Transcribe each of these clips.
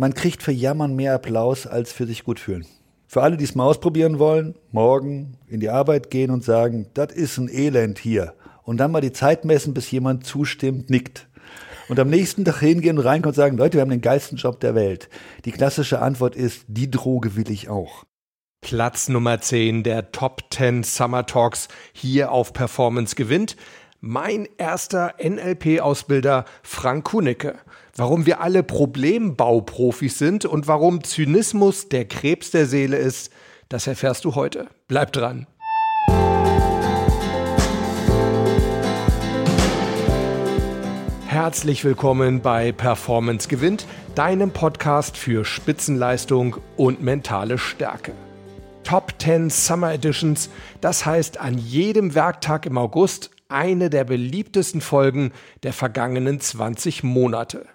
man kriegt für Jammern mehr Applaus als für sich gut fühlen. Für alle, die es mal ausprobieren wollen, morgen in die Arbeit gehen und sagen, das ist ein Elend hier. Und dann mal die Zeit messen, bis jemand zustimmt, nickt. Und am nächsten Tag hingehen und reinkommen und sagen, Leute, wir haben den geilsten Job der Welt. Die klassische Antwort ist, die Droge will ich auch. Platz Nummer 10 der Top 10 Summer Talks hier auf Performance gewinnt. Mein erster NLP-Ausbilder Frank Kunicke. Warum wir alle Problembauprofis sind und warum Zynismus der Krebs der Seele ist, das erfährst du heute. Bleib dran. Herzlich willkommen bei Performance gewinnt, deinem Podcast für Spitzenleistung und mentale Stärke. Top 10 Summer Editions, das heißt an jedem Werktag im August eine der beliebtesten Folgen der vergangenen 20 Monate.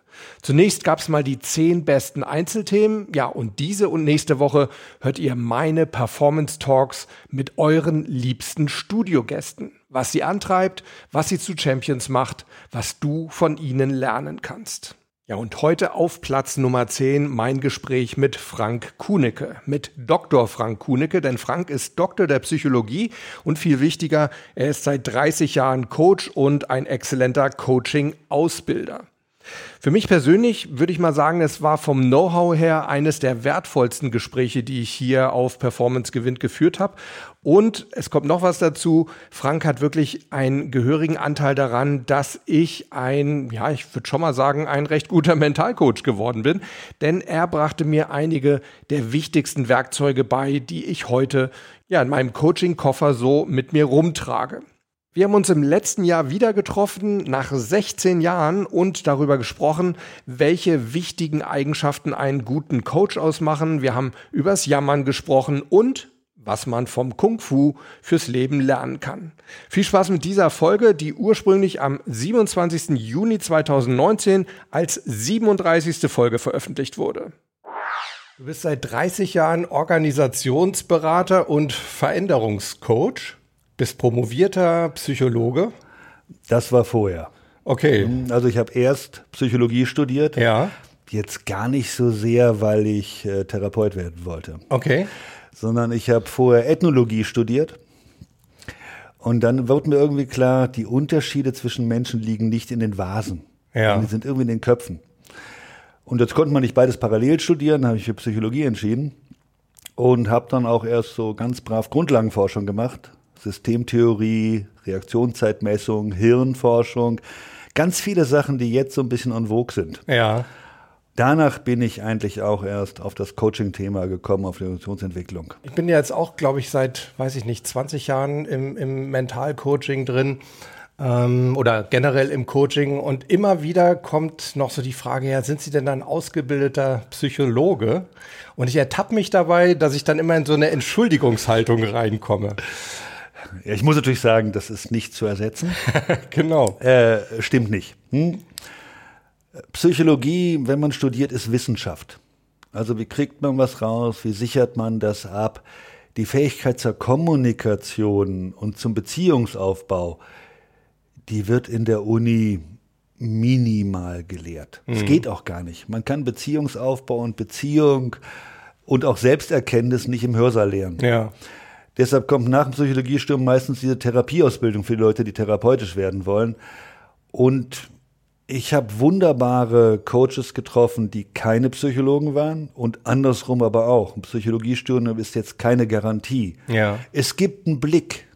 Zunächst gab es mal die zehn besten Einzelthemen. Ja, und diese und nächste Woche hört ihr meine Performance Talks mit euren liebsten Studiogästen. Was sie antreibt, was sie zu Champions macht, was du von ihnen lernen kannst. Ja, und heute auf Platz Nummer 10 mein Gespräch mit Frank Kunicke, mit Dr. Frank Kunicke, denn Frank ist Doktor der Psychologie und viel wichtiger, er ist seit 30 Jahren Coach und ein exzellenter Coaching-Ausbilder. Für mich persönlich würde ich mal sagen, es war vom Know-how her eines der wertvollsten Gespräche, die ich hier auf Performance Gewinn geführt habe. Und es kommt noch was dazu. Frank hat wirklich einen gehörigen Anteil daran, dass ich ein, ja, ich würde schon mal sagen, ein recht guter Mentalcoach geworden bin. Denn er brachte mir einige der wichtigsten Werkzeuge bei, die ich heute ja in meinem Coaching-Koffer so mit mir rumtrage. Wir haben uns im letzten Jahr wieder getroffen, nach 16 Jahren, und darüber gesprochen, welche wichtigen Eigenschaften einen guten Coach ausmachen. Wir haben übers Jammern gesprochen und was man vom Kung Fu fürs Leben lernen kann. Viel Spaß mit dieser Folge, die ursprünglich am 27. Juni 2019 als 37. Folge veröffentlicht wurde. Du bist seit 30 Jahren Organisationsberater und Veränderungscoach. Bist promovierter Psychologe? Das war vorher. Okay. Also ich habe erst Psychologie studiert. Ja. Jetzt gar nicht so sehr, weil ich äh, Therapeut werden wollte. Okay. Sondern ich habe vorher Ethnologie studiert. Und dann wurde mir irgendwie klar, die Unterschiede zwischen Menschen liegen nicht in den Vasen. Ja. Die sind irgendwie in den Köpfen. Und jetzt konnte man nicht beides parallel studieren, habe ich für Psychologie entschieden und habe dann auch erst so ganz brav Grundlagenforschung gemacht, Systemtheorie, Reaktionszeitmessung, Hirnforschung, ganz viele Sachen, die jetzt so ein bisschen en vogue sind. Ja. Danach bin ich eigentlich auch erst auf das Coaching-Thema gekommen, auf die Emotionsentwicklung. Ich bin ja jetzt auch, glaube ich, seit, weiß ich nicht, 20 Jahren im, im Mental-Coaching drin ähm, oder generell im Coaching und immer wieder kommt noch so die Frage, ja, sind Sie denn ein ausgebildeter Psychologe? Und ich ertappe mich dabei, dass ich dann immer in so eine Entschuldigungshaltung reinkomme. Ja, ich muss natürlich sagen, das ist nicht zu ersetzen. genau. Äh, stimmt nicht. Hm? Psychologie, wenn man studiert, ist Wissenschaft. Also wie kriegt man was raus? Wie sichert man das ab? Die Fähigkeit zur Kommunikation und zum Beziehungsaufbau, die wird in der Uni minimal gelehrt. Es mhm. geht auch gar nicht. Man kann Beziehungsaufbau und Beziehung und auch Selbsterkenntnis nicht im Hörsaal lernen. Ja. Deshalb kommt nach dem Psychologiestudium meistens diese Therapieausbildung für die Leute, die therapeutisch werden wollen. Und ich habe wunderbare Coaches getroffen, die keine Psychologen waren und andersrum aber auch. Ein Psychologiestudium ist jetzt keine Garantie. Ja. Es gibt einen Blick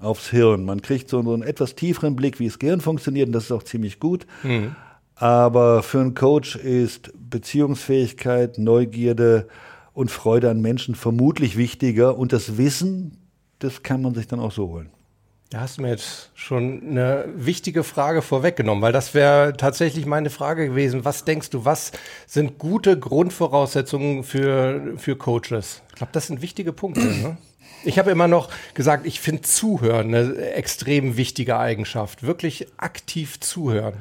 aufs Hirn. Man kriegt so einen etwas tieferen Blick, wie das Gehirn funktioniert und das ist auch ziemlich gut. Mhm. Aber für einen Coach ist Beziehungsfähigkeit, Neugierde, und Freude an Menschen vermutlich wichtiger. Und das Wissen, das kann man sich dann auch so holen. Da hast du mir jetzt schon eine wichtige Frage vorweggenommen, weil das wäre tatsächlich meine Frage gewesen. Was denkst du, was sind gute Grundvoraussetzungen für, für Coaches? Ich glaube, das sind wichtige Punkte. Ne? Ich habe immer noch gesagt, ich finde Zuhören eine extrem wichtige Eigenschaft. Wirklich aktiv zuhören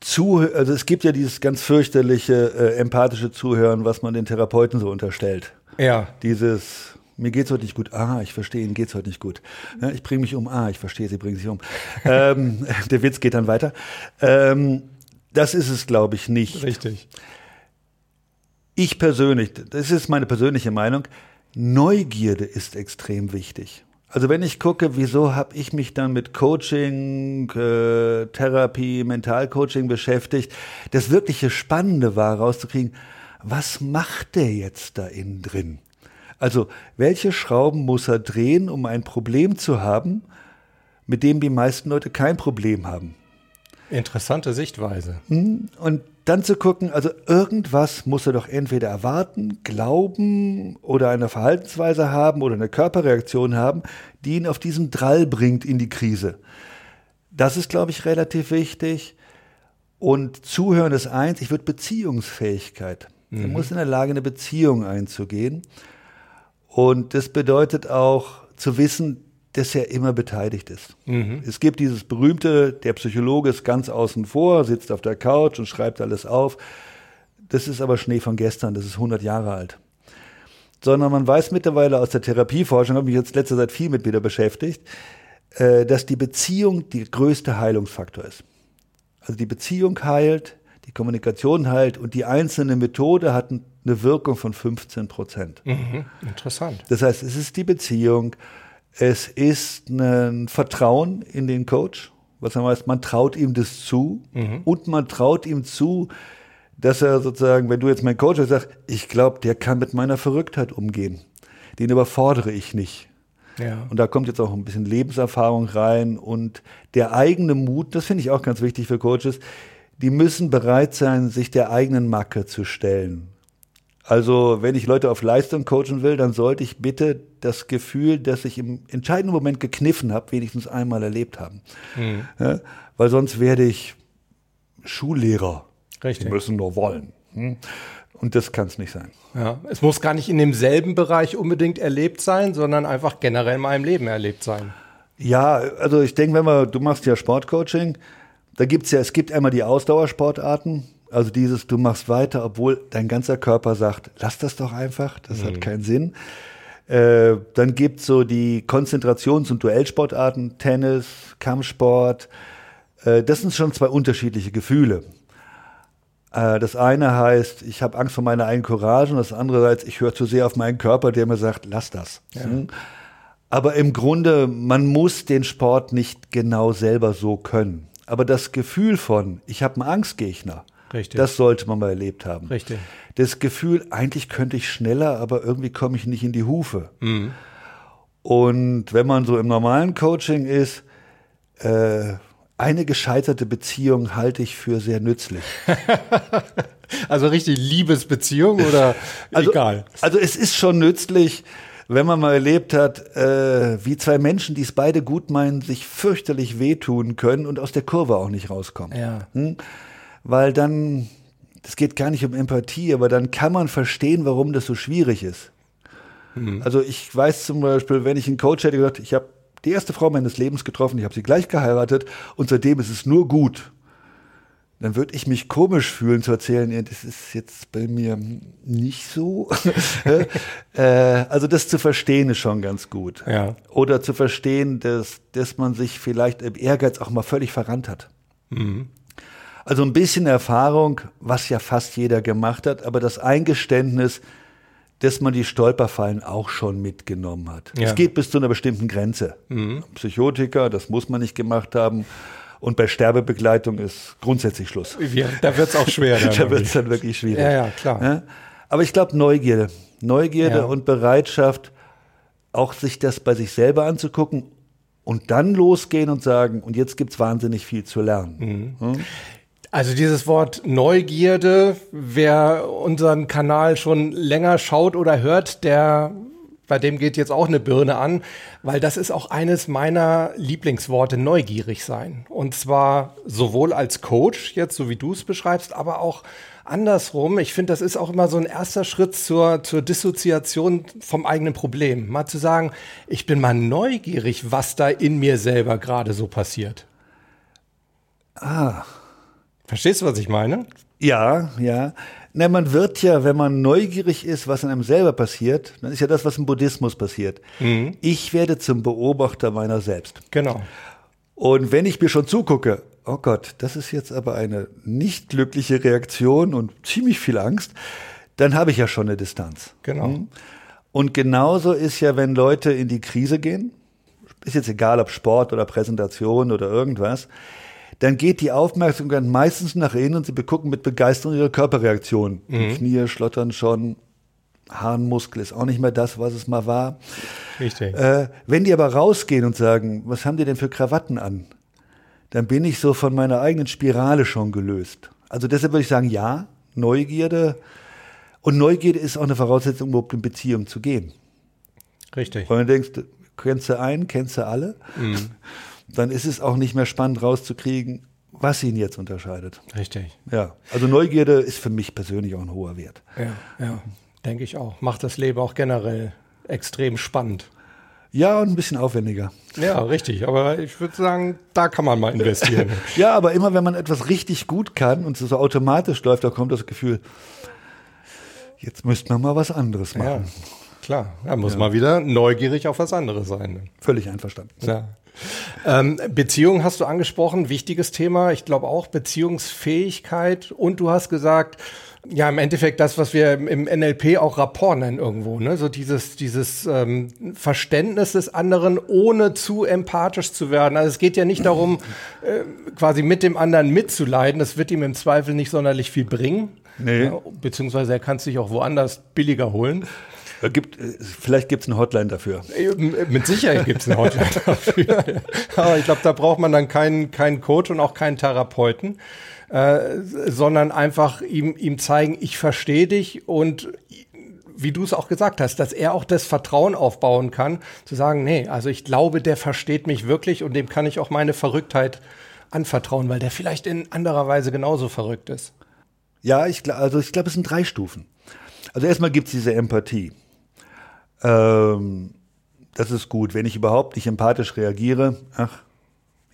zu, also es gibt ja dieses ganz fürchterliche äh, empathische Zuhören, was man den Therapeuten so unterstellt. Ja. Dieses mir geht's heute nicht gut. Ah, ich verstehe, Ihnen geht's heute nicht gut. Ja, ich bringe mich um. Ah, ich verstehe, Sie bringen sich um. ähm, der Witz geht dann weiter. Ähm, das ist es, glaube ich, nicht. Richtig. Ich persönlich, das ist meine persönliche Meinung, Neugierde ist extrem wichtig. Also wenn ich gucke, wieso habe ich mich dann mit Coaching, äh, Therapie, Mentalcoaching beschäftigt, das wirkliche Spannende war rauszukriegen, was macht der jetzt da innen drin? Also welche Schrauben muss er drehen, um ein Problem zu haben, mit dem die meisten Leute kein Problem haben? Interessante Sichtweise. Hm? Und dann zu gucken, also irgendwas muss er doch entweder erwarten, glauben oder eine Verhaltensweise haben oder eine Körperreaktion haben, die ihn auf diesen Drall bringt in die Krise. Das ist, glaube ich, relativ wichtig. Und Zuhören ist eins, ich würde Beziehungsfähigkeit. Mhm. Er muss in der Lage, eine Beziehung einzugehen. Und das bedeutet auch zu wissen, dass er immer beteiligt ist. Mhm. Es gibt dieses berühmte, der Psychologe ist ganz außen vor, sitzt auf der Couch und schreibt alles auf. Das ist aber Schnee von gestern, das ist 100 Jahre alt. Sondern man weiß mittlerweile aus der Therapieforschung, habe mich jetzt letzter Zeit viel mit wieder beschäftigt, äh, dass die Beziehung der größte Heilungsfaktor ist. Also die Beziehung heilt, die Kommunikation heilt und die einzelne Methode hat eine Wirkung von 15 Prozent. Mhm, interessant. Das heißt, es ist die Beziehung, es ist ein Vertrauen in den Coach, was heißt, man traut ihm das zu mhm. und man traut ihm zu, dass er sozusagen, wenn du jetzt mein Coach bist, sagst, ich glaube, der kann mit meiner Verrücktheit umgehen. Den überfordere ich nicht. Ja. Und da kommt jetzt auch ein bisschen Lebenserfahrung rein und der eigene Mut, das finde ich auch ganz wichtig für Coaches, die müssen bereit sein, sich der eigenen Macke zu stellen. Also wenn ich Leute auf Leistung coachen will, dann sollte ich bitte das Gefühl, dass ich im entscheidenden Moment gekniffen habe, wenigstens einmal erlebt haben. Mhm. Ja, weil sonst werde ich Schullehrer. Richtig. Die müssen nur wollen. Hm? Und das kann es nicht sein. Ja, es muss gar nicht in demselben Bereich unbedingt erlebt sein, sondern einfach generell in meinem Leben erlebt sein. Ja, also ich denke, wenn man, du machst ja Sportcoaching, da gibt's ja, es gibt einmal die Ausdauersportarten, also dieses, du machst weiter, obwohl dein ganzer Körper sagt, lass das doch einfach, das mhm. hat keinen Sinn. Äh, dann gibt's so die Konzentrations- und Duellsportarten, Tennis, Kampfsport. Äh, das sind schon zwei unterschiedliche Gefühle. Äh, das eine heißt, ich habe Angst vor meiner eigenen Courage und das andere heißt, ich höre zu sehr auf meinen Körper, der mir sagt, lass das. Ja. Hm? Aber im Grunde, man muss den Sport nicht genau selber so können. Aber das Gefühl von, ich habe einen Angstgegner, Richtig. Das sollte man mal erlebt haben. Richtig. Das Gefühl, eigentlich könnte ich schneller, aber irgendwie komme ich nicht in die Hufe. Mhm. Und wenn man so im normalen Coaching ist, äh, eine gescheiterte Beziehung halte ich für sehr nützlich. also richtig Liebesbeziehung oder also, egal? Also es ist schon nützlich, wenn man mal erlebt hat, äh, wie zwei Menschen, die es beide gut meinen, sich fürchterlich wehtun können und aus der Kurve auch nicht rauskommen. Ja. Hm? Weil dann, das geht gar nicht um Empathie, aber dann kann man verstehen, warum das so schwierig ist. Mhm. Also ich weiß zum Beispiel, wenn ich einen Coach hätte gesagt, ich habe die erste Frau meines Lebens getroffen, ich habe sie gleich geheiratet und seitdem ist es nur gut. Dann würde ich mich komisch fühlen zu erzählen, ja, das ist jetzt bei mir nicht so. äh, also das zu verstehen ist schon ganz gut. Ja. Oder zu verstehen, dass, dass man sich vielleicht im Ehrgeiz auch mal völlig verrannt hat. Mhm. Also ein bisschen Erfahrung, was ja fast jeder gemacht hat, aber das Eingeständnis, dass man die Stolperfallen auch schon mitgenommen hat. Ja. Es geht bis zu einer bestimmten Grenze. Mhm. Psychotiker, das muss man nicht gemacht haben. Und bei Sterbebegleitung ist grundsätzlich Schluss. Ja, da wird es auch schwer. da wird es dann wirklich schwierig. Ja, ja, klar. Ja? Aber ich glaube, Neugierde. Neugierde ja. und Bereitschaft, auch sich das bei sich selber anzugucken und dann losgehen und sagen, und jetzt gibt es wahnsinnig viel zu lernen. Mhm. Hm? Also dieses Wort Neugierde, wer unseren Kanal schon länger schaut oder hört, der bei dem geht jetzt auch eine Birne an, weil das ist auch eines meiner Lieblingsworte, neugierig sein. Und zwar sowohl als Coach, jetzt so wie du es beschreibst, aber auch andersrum. Ich finde, das ist auch immer so ein erster Schritt zur, zur Dissoziation vom eigenen Problem. Mal zu sagen, ich bin mal neugierig, was da in mir selber gerade so passiert. Ah, Verstehst du, was ich meine? Ja, ja. Na, man wird ja, wenn man neugierig ist, was in einem selber passiert, dann ist ja das, was im Buddhismus passiert. Mhm. Ich werde zum Beobachter meiner selbst. Genau. Und wenn ich mir schon zugucke, oh Gott, das ist jetzt aber eine nicht glückliche Reaktion und ziemlich viel Angst, dann habe ich ja schon eine Distanz. Genau. Hm? Und genauso ist ja, wenn Leute in die Krise gehen, ist jetzt egal, ob Sport oder Präsentation oder irgendwas, dann geht die Aufmerksamkeit meistens nach innen und sie begucken mit Begeisterung ihre Körperreaktion. Mhm. Die Knie schlottern schon, Harnmuskel ist auch nicht mehr das, was es mal war. Richtig. Äh, wenn die aber rausgehen und sagen, was haben die denn für Krawatten an? Dann bin ich so von meiner eigenen Spirale schon gelöst. Also deshalb würde ich sagen, ja, Neugierde. Und Neugierde ist auch eine Voraussetzung, überhaupt in Beziehung zu gehen. Richtig. Weil du denkst, kennst du einen, kennst du alle? Mhm. Dann ist es auch nicht mehr spannend rauszukriegen, was ihn jetzt unterscheidet. Richtig. Ja, also Neugierde ist für mich persönlich auch ein hoher Wert. Ja, ja. Denke ich auch. Macht das Leben auch generell extrem spannend. Ja, und ein bisschen aufwendiger. Ja, richtig. Aber ich würde sagen, da kann man mal investieren. ja, aber immer wenn man etwas richtig gut kann und es so automatisch läuft, da kommt das Gefühl, jetzt müsste man mal was anderes machen. Ja, klar. Da muss ja. man wieder neugierig auf was anderes sein. Völlig einverstanden. Ja. Ähm, Beziehung hast du angesprochen, wichtiges Thema. Ich glaube auch Beziehungsfähigkeit. Und du hast gesagt, ja, im Endeffekt das, was wir im NLP auch Rapport nennen irgendwo, ne? So dieses, dieses ähm, Verständnis des anderen, ohne zu empathisch zu werden. Also es geht ja nicht darum, äh, quasi mit dem anderen mitzuleiden. Das wird ihm im Zweifel nicht sonderlich viel bringen. Nee. Ja, beziehungsweise er kann es sich auch woanders billiger holen. Gibt, vielleicht gibt es eine Hotline dafür. Äh, mit Sicherheit gibt es eine Hotline dafür. Aber ich glaube, da braucht man dann keinen, keinen Coach und auch keinen Therapeuten äh, sondern einfach ihm, ihm zeigen, ich verstehe dich und wie du es auch gesagt hast, dass er auch das Vertrauen aufbauen kann, zu sagen, nee, also ich glaube, der versteht mich wirklich und dem kann ich auch meine Verrücktheit anvertrauen, weil der vielleicht in anderer Weise genauso verrückt ist. Ja, ich, also ich glaube, es sind drei Stufen. Also erstmal gibt es diese Empathie. Ähm, das ist gut. Wenn ich überhaupt nicht empathisch reagiere, ach,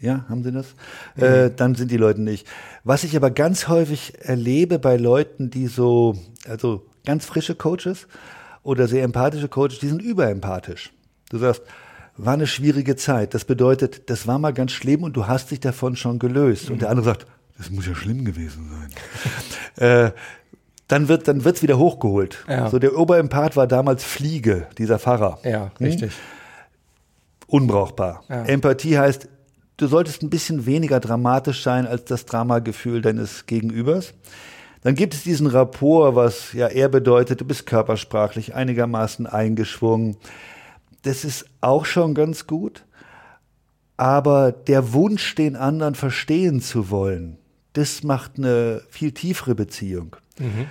ja, haben sie das? Mhm. Äh, dann sind die Leute nicht. Was ich aber ganz häufig erlebe bei Leuten, die so, also ganz frische Coaches oder sehr empathische Coaches, die sind überempathisch. Du sagst, war eine schwierige Zeit. Das bedeutet, das war mal ganz schlimm und du hast dich davon schon gelöst. Mhm. Und der andere sagt, das muss ja schlimm gewesen sein. äh, dann wird dann wird's wieder hochgeholt. Ja. So der Oberempath war damals Fliege, dieser Pfarrer. Ja, hm? richtig. Unbrauchbar. Ja. Empathie heißt, du solltest ein bisschen weniger dramatisch sein als das Dramagefühl deines Gegenübers. Dann gibt es diesen Rapport, was ja eher bedeutet, du bist körpersprachlich einigermaßen eingeschwungen. Das ist auch schon ganz gut. Aber der Wunsch, den anderen verstehen zu wollen, das macht eine viel tiefere Beziehung. Mhm.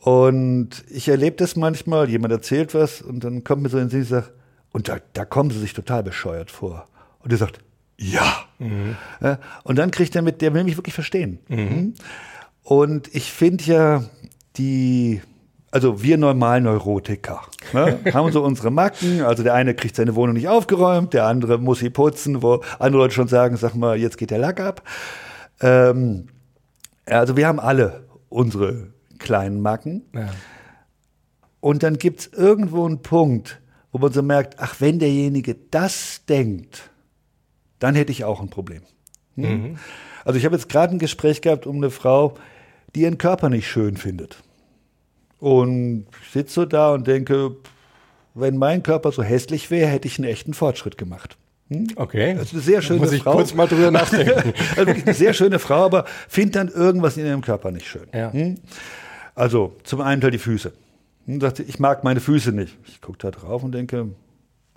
Und ich erlebe das manchmal, jemand erzählt was und dann kommt mir so in den Sinn, ich sage, und da, da kommen sie sich total bescheuert vor. Und er sagt, ja. Mhm. Und dann kriegt er mit, der will mich wirklich verstehen. Mhm. Und ich finde ja, die, also wir normal Neurotiker ne, haben so unsere Macken. Also der eine kriegt seine Wohnung nicht aufgeräumt, der andere muss sie putzen, wo andere Leute schon sagen, sag mal, jetzt geht der Lack ab. Ähm, also wir haben alle unsere kleinen Macken. Ja. Und dann gibt es irgendwo einen Punkt, wo man so merkt, ach, wenn derjenige das denkt, dann hätte ich auch ein Problem. Hm? Mhm. Also ich habe jetzt gerade ein Gespräch gehabt um eine Frau, die ihren Körper nicht schön findet. Und ich sitze so da und denke, wenn mein Körper so hässlich wäre, hätte ich einen echten Fortschritt gemacht. Hm? Okay. Das ist eine sehr schöne Muss ich Frau. kurz mal drüber nachdenken. also wirklich eine sehr schöne Frau, aber findet dann irgendwas in ihrem Körper nicht schön. Ja. Hm? Also zum einen Teil die Füße. Hm, sagte, ich mag meine Füße nicht. Ich gucke da drauf und denke,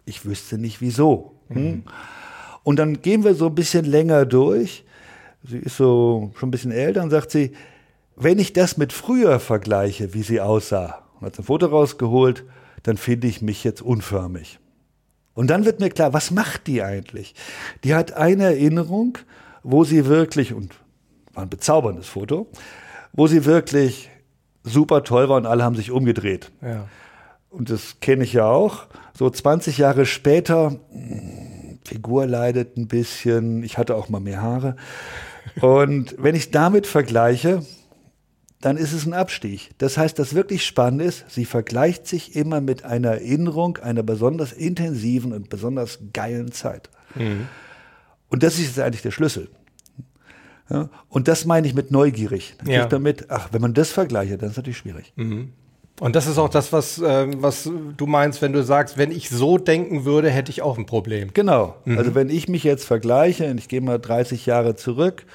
ich wüsste nicht wieso. Hm? Mhm. Und dann gehen wir so ein bisschen länger durch. Sie ist so schon ein bisschen älter und sagt sie, wenn ich das mit früher vergleiche, wie sie aussah, und hat ein Foto rausgeholt, dann finde ich mich jetzt unförmig. Und dann wird mir klar, was macht die eigentlich? Die hat eine Erinnerung, wo sie wirklich, und war ein bezauberndes Foto, wo sie wirklich super toll war und alle haben sich umgedreht. Ja. Und das kenne ich ja auch. So 20 Jahre später, Figur leidet ein bisschen, ich hatte auch mal mehr Haare. Und wenn ich damit vergleiche, dann ist es ein Abstieg. Das heißt, das wirklich spannend ist, sie vergleicht sich immer mit einer Erinnerung einer besonders intensiven und besonders geilen Zeit. Mhm. Und das ist jetzt eigentlich der Schlüssel. Ja, und das meine ich mit neugierig. Dann ja. ich damit, ach, wenn man das vergleicht, dann ist es natürlich schwierig. Mhm. Und das ist auch das, was, äh, was du meinst, wenn du sagst, wenn ich so denken würde, hätte ich auch ein Problem. Genau. Mhm. Also wenn ich mich jetzt vergleiche, und ich gehe mal 30 Jahre zurück,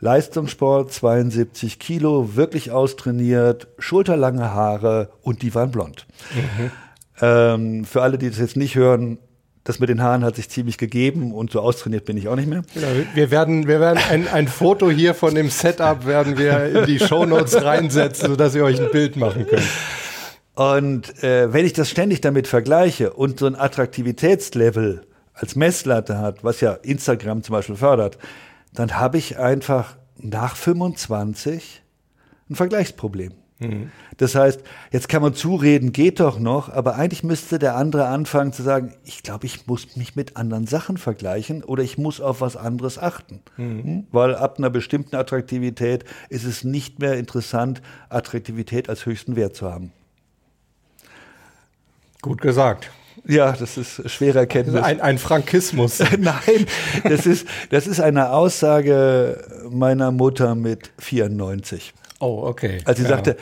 Leistungssport, 72 Kilo, wirklich austrainiert, schulterlange Haare und die waren blond. Mhm. Ähm, für alle, die das jetzt nicht hören, das mit den Haaren hat sich ziemlich gegeben und so austrainiert bin ich auch nicht mehr. Genau, wir werden, wir werden ein, ein Foto hier von dem Setup werden wir in die Shownotes reinsetzen, sodass ihr euch ein Bild machen könnt. Und äh, wenn ich das ständig damit vergleiche und so ein Attraktivitätslevel als Messlatte hat, was ja Instagram zum Beispiel fördert, dann habe ich einfach nach 25 ein Vergleichsproblem. Mhm. Das heißt, jetzt kann man zureden, geht doch noch, aber eigentlich müsste der andere anfangen zu sagen, ich glaube, ich muss mich mit anderen Sachen vergleichen oder ich muss auf was anderes achten. Mhm. Hm? Weil ab einer bestimmten Attraktivität ist es nicht mehr interessant, Attraktivität als höchsten Wert zu haben. Gut gesagt. Ja, das ist schwere Erkenntnis. Ein, ein Frankismus. Nein, das ist, das ist eine Aussage meiner Mutter mit 94. Oh, okay. Als sie ja. sagte,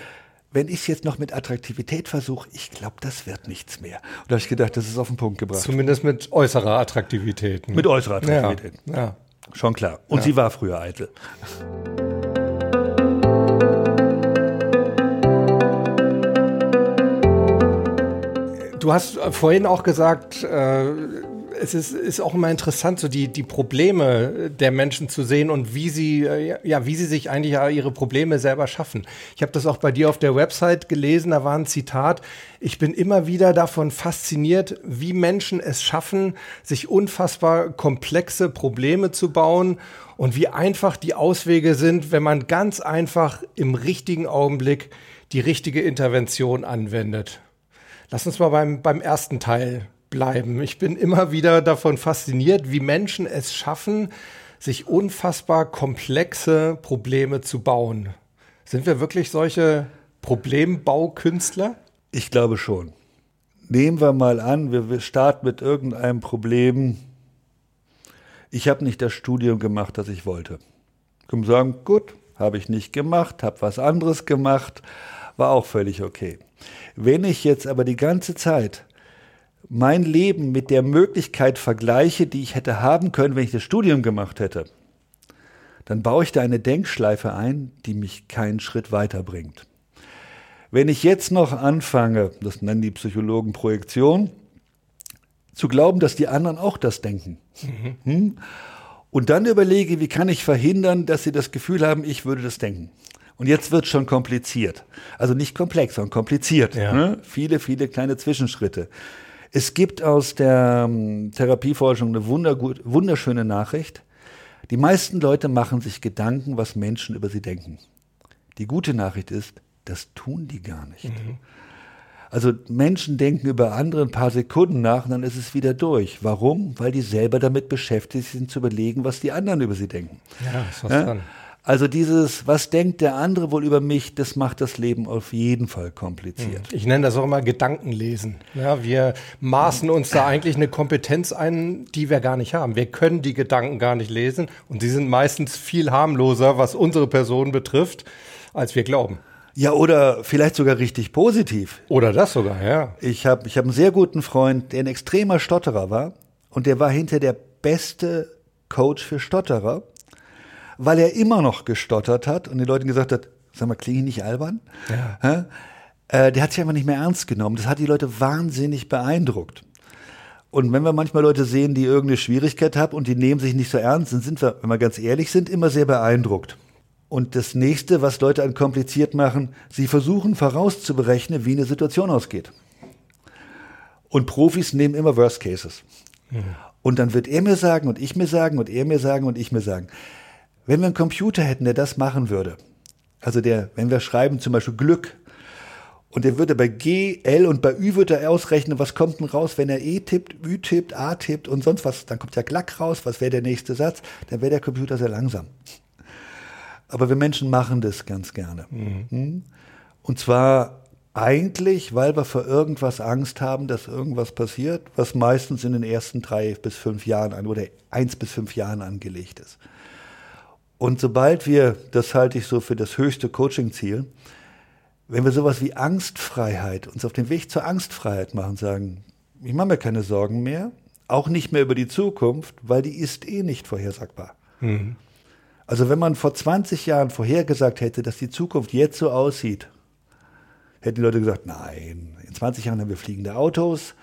wenn ich es jetzt noch mit Attraktivität versuche, ich glaube, das wird nichts mehr. Und da habe ich gedacht, das ist auf den Punkt gebracht. Zumindest mit äußerer Attraktivität. Ne? Mit äußerer Attraktivität. Ja, ja. Schon klar. Und ja. sie war früher eitel. Du hast vorhin auch gesagt, äh, es ist, ist auch immer interessant, so die, die Probleme der Menschen zu sehen und wie sie, äh, ja, wie sie sich eigentlich ihre Probleme selber schaffen. Ich habe das auch bei dir auf der Website gelesen, da war ein Zitat. Ich bin immer wieder davon fasziniert, wie Menschen es schaffen, sich unfassbar komplexe Probleme zu bauen und wie einfach die Auswege sind, wenn man ganz einfach im richtigen Augenblick die richtige Intervention anwendet. Lass uns mal beim, beim ersten Teil bleiben. Ich bin immer wieder davon fasziniert, wie Menschen es schaffen, sich unfassbar komplexe Probleme zu bauen. Sind wir wirklich solche Problembaukünstler? Ich glaube schon. Nehmen wir mal an, wir starten mit irgendeinem Problem. Ich habe nicht das Studium gemacht, das ich wollte. Können wir sagen, gut, habe ich nicht gemacht, habe was anderes gemacht, war auch völlig okay. Wenn ich jetzt aber die ganze Zeit mein Leben mit der Möglichkeit vergleiche, die ich hätte haben können, wenn ich das Studium gemacht hätte, dann baue ich da eine Denkschleife ein, die mich keinen Schritt weiterbringt. Wenn ich jetzt noch anfange, das nennen die Psychologen Projektion, zu glauben, dass die anderen auch das denken. Mhm. Hm? Und dann überlege, wie kann ich verhindern, dass sie das Gefühl haben, ich würde das denken. Und jetzt wird schon kompliziert. Also nicht komplex, sondern kompliziert. Ja. Ne? Viele, viele kleine Zwischenschritte. Es gibt aus der ähm, Therapieforschung eine wunderschöne Nachricht. Die meisten Leute machen sich Gedanken, was Menschen über sie denken. Die gute Nachricht ist, das tun die gar nicht. Mhm. Also Menschen denken über andere ein paar Sekunden nach und dann ist es wieder durch. Warum? Weil die selber damit beschäftigt sind zu überlegen, was die anderen über sie denken. Ja, ist was ja? dran. Also dieses, was denkt der andere wohl über mich, das macht das Leben auf jeden Fall kompliziert. Ich nenne das auch immer Gedankenlesen. Ja, wir maßen uns da eigentlich eine Kompetenz ein, die wir gar nicht haben. Wir können die Gedanken gar nicht lesen und sie sind meistens viel harmloser, was unsere Person betrifft, als wir glauben. Ja, oder vielleicht sogar richtig positiv. Oder das sogar, ja. Ich habe ich hab einen sehr guten Freund, der ein extremer Stotterer war und der war hinter der beste Coach für Stotterer weil er immer noch gestottert hat und den Leuten gesagt hat, sag mal, klinge ich nicht albern? Ja. Äh, der hat sich einfach nicht mehr ernst genommen. Das hat die Leute wahnsinnig beeindruckt. Und wenn wir manchmal Leute sehen, die irgendeine Schwierigkeit haben und die nehmen sich nicht so ernst, dann sind wir, wenn wir ganz ehrlich sind, immer sehr beeindruckt. Und das nächste, was Leute an kompliziert machen, sie versuchen vorauszuberechnen, wie eine Situation ausgeht. Und Profis nehmen immer Worst Cases. Mhm. Und dann wird er mir sagen und ich mir sagen und er mir sagen und ich mir sagen. Wenn wir einen Computer hätten, der das machen würde, also der, wenn wir schreiben zum Beispiel Glück, und der würde bei G, L und bei Ü würde er ausrechnen, was kommt denn raus, wenn er E tippt, Ü tippt, A tippt und sonst was. Dann kommt ja Glack raus, was wäre der nächste Satz? Dann wäre der Computer sehr langsam. Aber wir Menschen machen das ganz gerne. Mhm. Hm? Und zwar eigentlich, weil wir vor irgendwas Angst haben, dass irgendwas passiert, was meistens in den ersten drei bis fünf Jahren an oder eins bis fünf Jahren angelegt ist. Und sobald wir, das halte ich so für das höchste Coaching-Ziel, wenn wir sowas wie Angstfreiheit uns auf den Weg zur Angstfreiheit machen, sagen, ich mache mir keine Sorgen mehr, auch nicht mehr über die Zukunft, weil die ist eh nicht vorhersagbar. Mhm. Also wenn man vor 20 Jahren vorhergesagt hätte, dass die Zukunft jetzt so aussieht, hätten die Leute gesagt, nein, in 20 Jahren haben wir fliegende Autos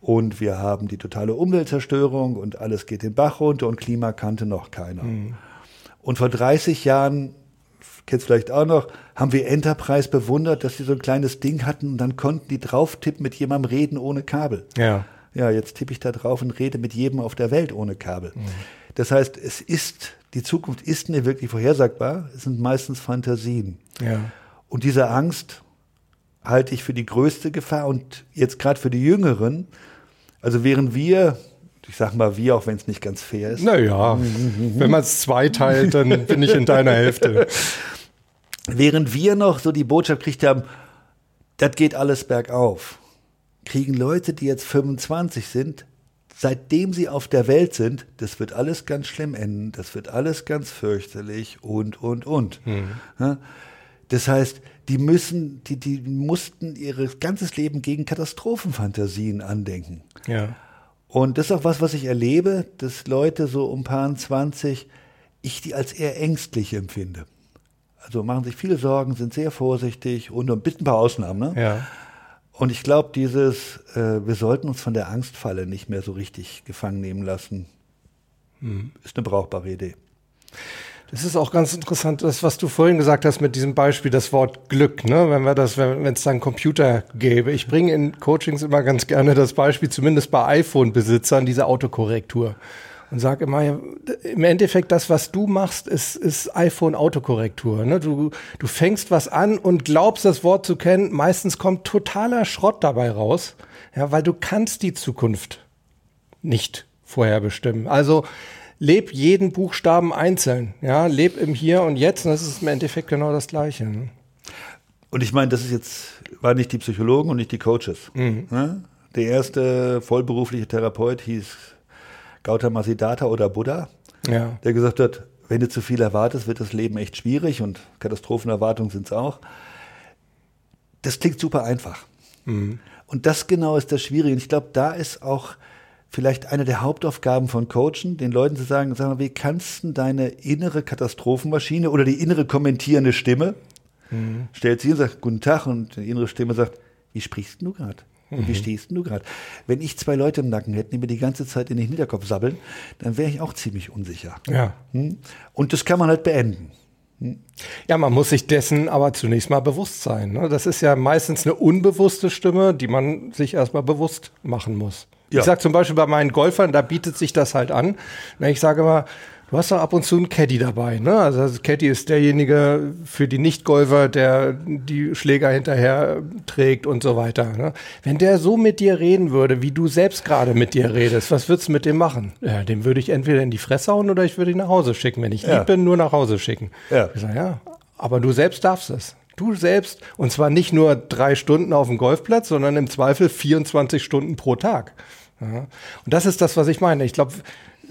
und wir haben die totale Umweltzerstörung und alles geht den Bach runter und Klima kannte noch keiner. Mhm. Und vor 30 Jahren, kennst vielleicht auch noch, haben wir Enterprise bewundert, dass sie so ein kleines Ding hatten und dann konnten die drauf tippen, mit jemandem reden ohne Kabel. Ja. Ja, jetzt tippe ich da drauf und rede mit jedem auf der Welt ohne Kabel. Mhm. Das heißt, es ist, die Zukunft ist nicht wirklich vorhersagbar, es sind meistens Fantasien. Ja. Und diese Angst halte ich für die größte Gefahr und jetzt gerade für die Jüngeren, also während wir, ich sag mal wir, auch wenn es nicht ganz fair ist. Naja, wenn man es zweiteilt, dann bin ich in deiner Hälfte. Während wir noch so die Botschaft gekriegt haben, das geht alles bergauf, kriegen Leute, die jetzt 25 sind, seitdem sie auf der Welt sind, das wird alles ganz schlimm enden, das wird alles ganz fürchterlich und, und, und. Mhm. Das heißt, die müssen, die, die mussten ihr ganzes Leben gegen Katastrophenfantasien andenken. Ja. Und das ist auch was, was ich erlebe, dass Leute so um paar 20, ich die als eher ängstlich empfinde. Also machen sich viele Sorgen, sind sehr vorsichtig und ein bisschen ein paar Ausnahmen. Ne? Ja. Und ich glaube, dieses, äh, wir sollten uns von der Angstfalle nicht mehr so richtig gefangen nehmen lassen, hm. ist eine brauchbare Idee. Das ist auch ganz interessant, das, was du vorhin gesagt hast mit diesem Beispiel, das Wort Glück, ne? wenn wir das, wenn es da einen Computer gäbe. Ich bringe in Coachings immer ganz gerne das Beispiel, zumindest bei iPhone-Besitzern, diese Autokorrektur. Und sage immer, im Endeffekt, das, was du machst, ist, ist iPhone-Autokorrektur. Ne? Du, du fängst was an und glaubst, das Wort zu kennen. Meistens kommt totaler Schrott dabei raus, ja, weil du kannst die Zukunft nicht vorher bestimmen. Also leb jeden Buchstaben einzeln. Ja, leb im Hier und Jetzt. Und das ist im Endeffekt genau das Gleiche. Ne? Und ich meine, das ist jetzt, war nicht die Psychologen und nicht die Coaches. Mhm. Ne? Der erste vollberufliche Therapeut hieß Gautama Siddhartha oder Buddha, ja. der gesagt hat, wenn du zu viel erwartest, wird das Leben echt schwierig und Katastrophenerwartungen sind es auch. Das klingt super einfach. Mhm. Und das genau ist das Schwierige. Und ich glaube, da ist auch vielleicht eine der Hauptaufgaben von Coachen, den Leuten zu sagen, sag mal, wie kannst du deine innere Katastrophenmaschine oder die innere kommentierende Stimme, mhm. stellt sie und sagt, guten Tag, und die innere Stimme sagt, wie sprichst du gerade? Und wie mhm. stehst du gerade? Wenn ich zwei Leute im Nacken hätte, die mir die ganze Zeit in den Hinterkopf sabbeln, dann wäre ich auch ziemlich unsicher. Ja. Hm? Und das kann man halt beenden. Hm? Ja, man muss sich dessen aber zunächst mal bewusst sein. Ne? Das ist ja meistens eine unbewusste Stimme, die man sich erstmal bewusst machen muss. Ja. Ich sage zum Beispiel bei meinen Golfern, da bietet sich das halt an. Ich sage immer, du hast doch ab und zu einen Caddy dabei. Ne? Also das Caddy ist derjenige für die Nicht-Golfer, der die Schläger hinterher trägt und so weiter. Ne? Wenn der so mit dir reden würde, wie du selbst gerade mit dir redest, was würdest du mit dem machen? Ja, dem würde ich entweder in die Fresse hauen oder ich würde ihn nach Hause schicken. Wenn ich ja. lieb bin, nur nach Hause schicken. Ja. Ich sage, ja, aber du selbst darfst es. Du selbst, und zwar nicht nur drei Stunden auf dem Golfplatz, sondern im Zweifel 24 Stunden pro Tag. Ja. Und das ist das, was ich meine. Ich glaube,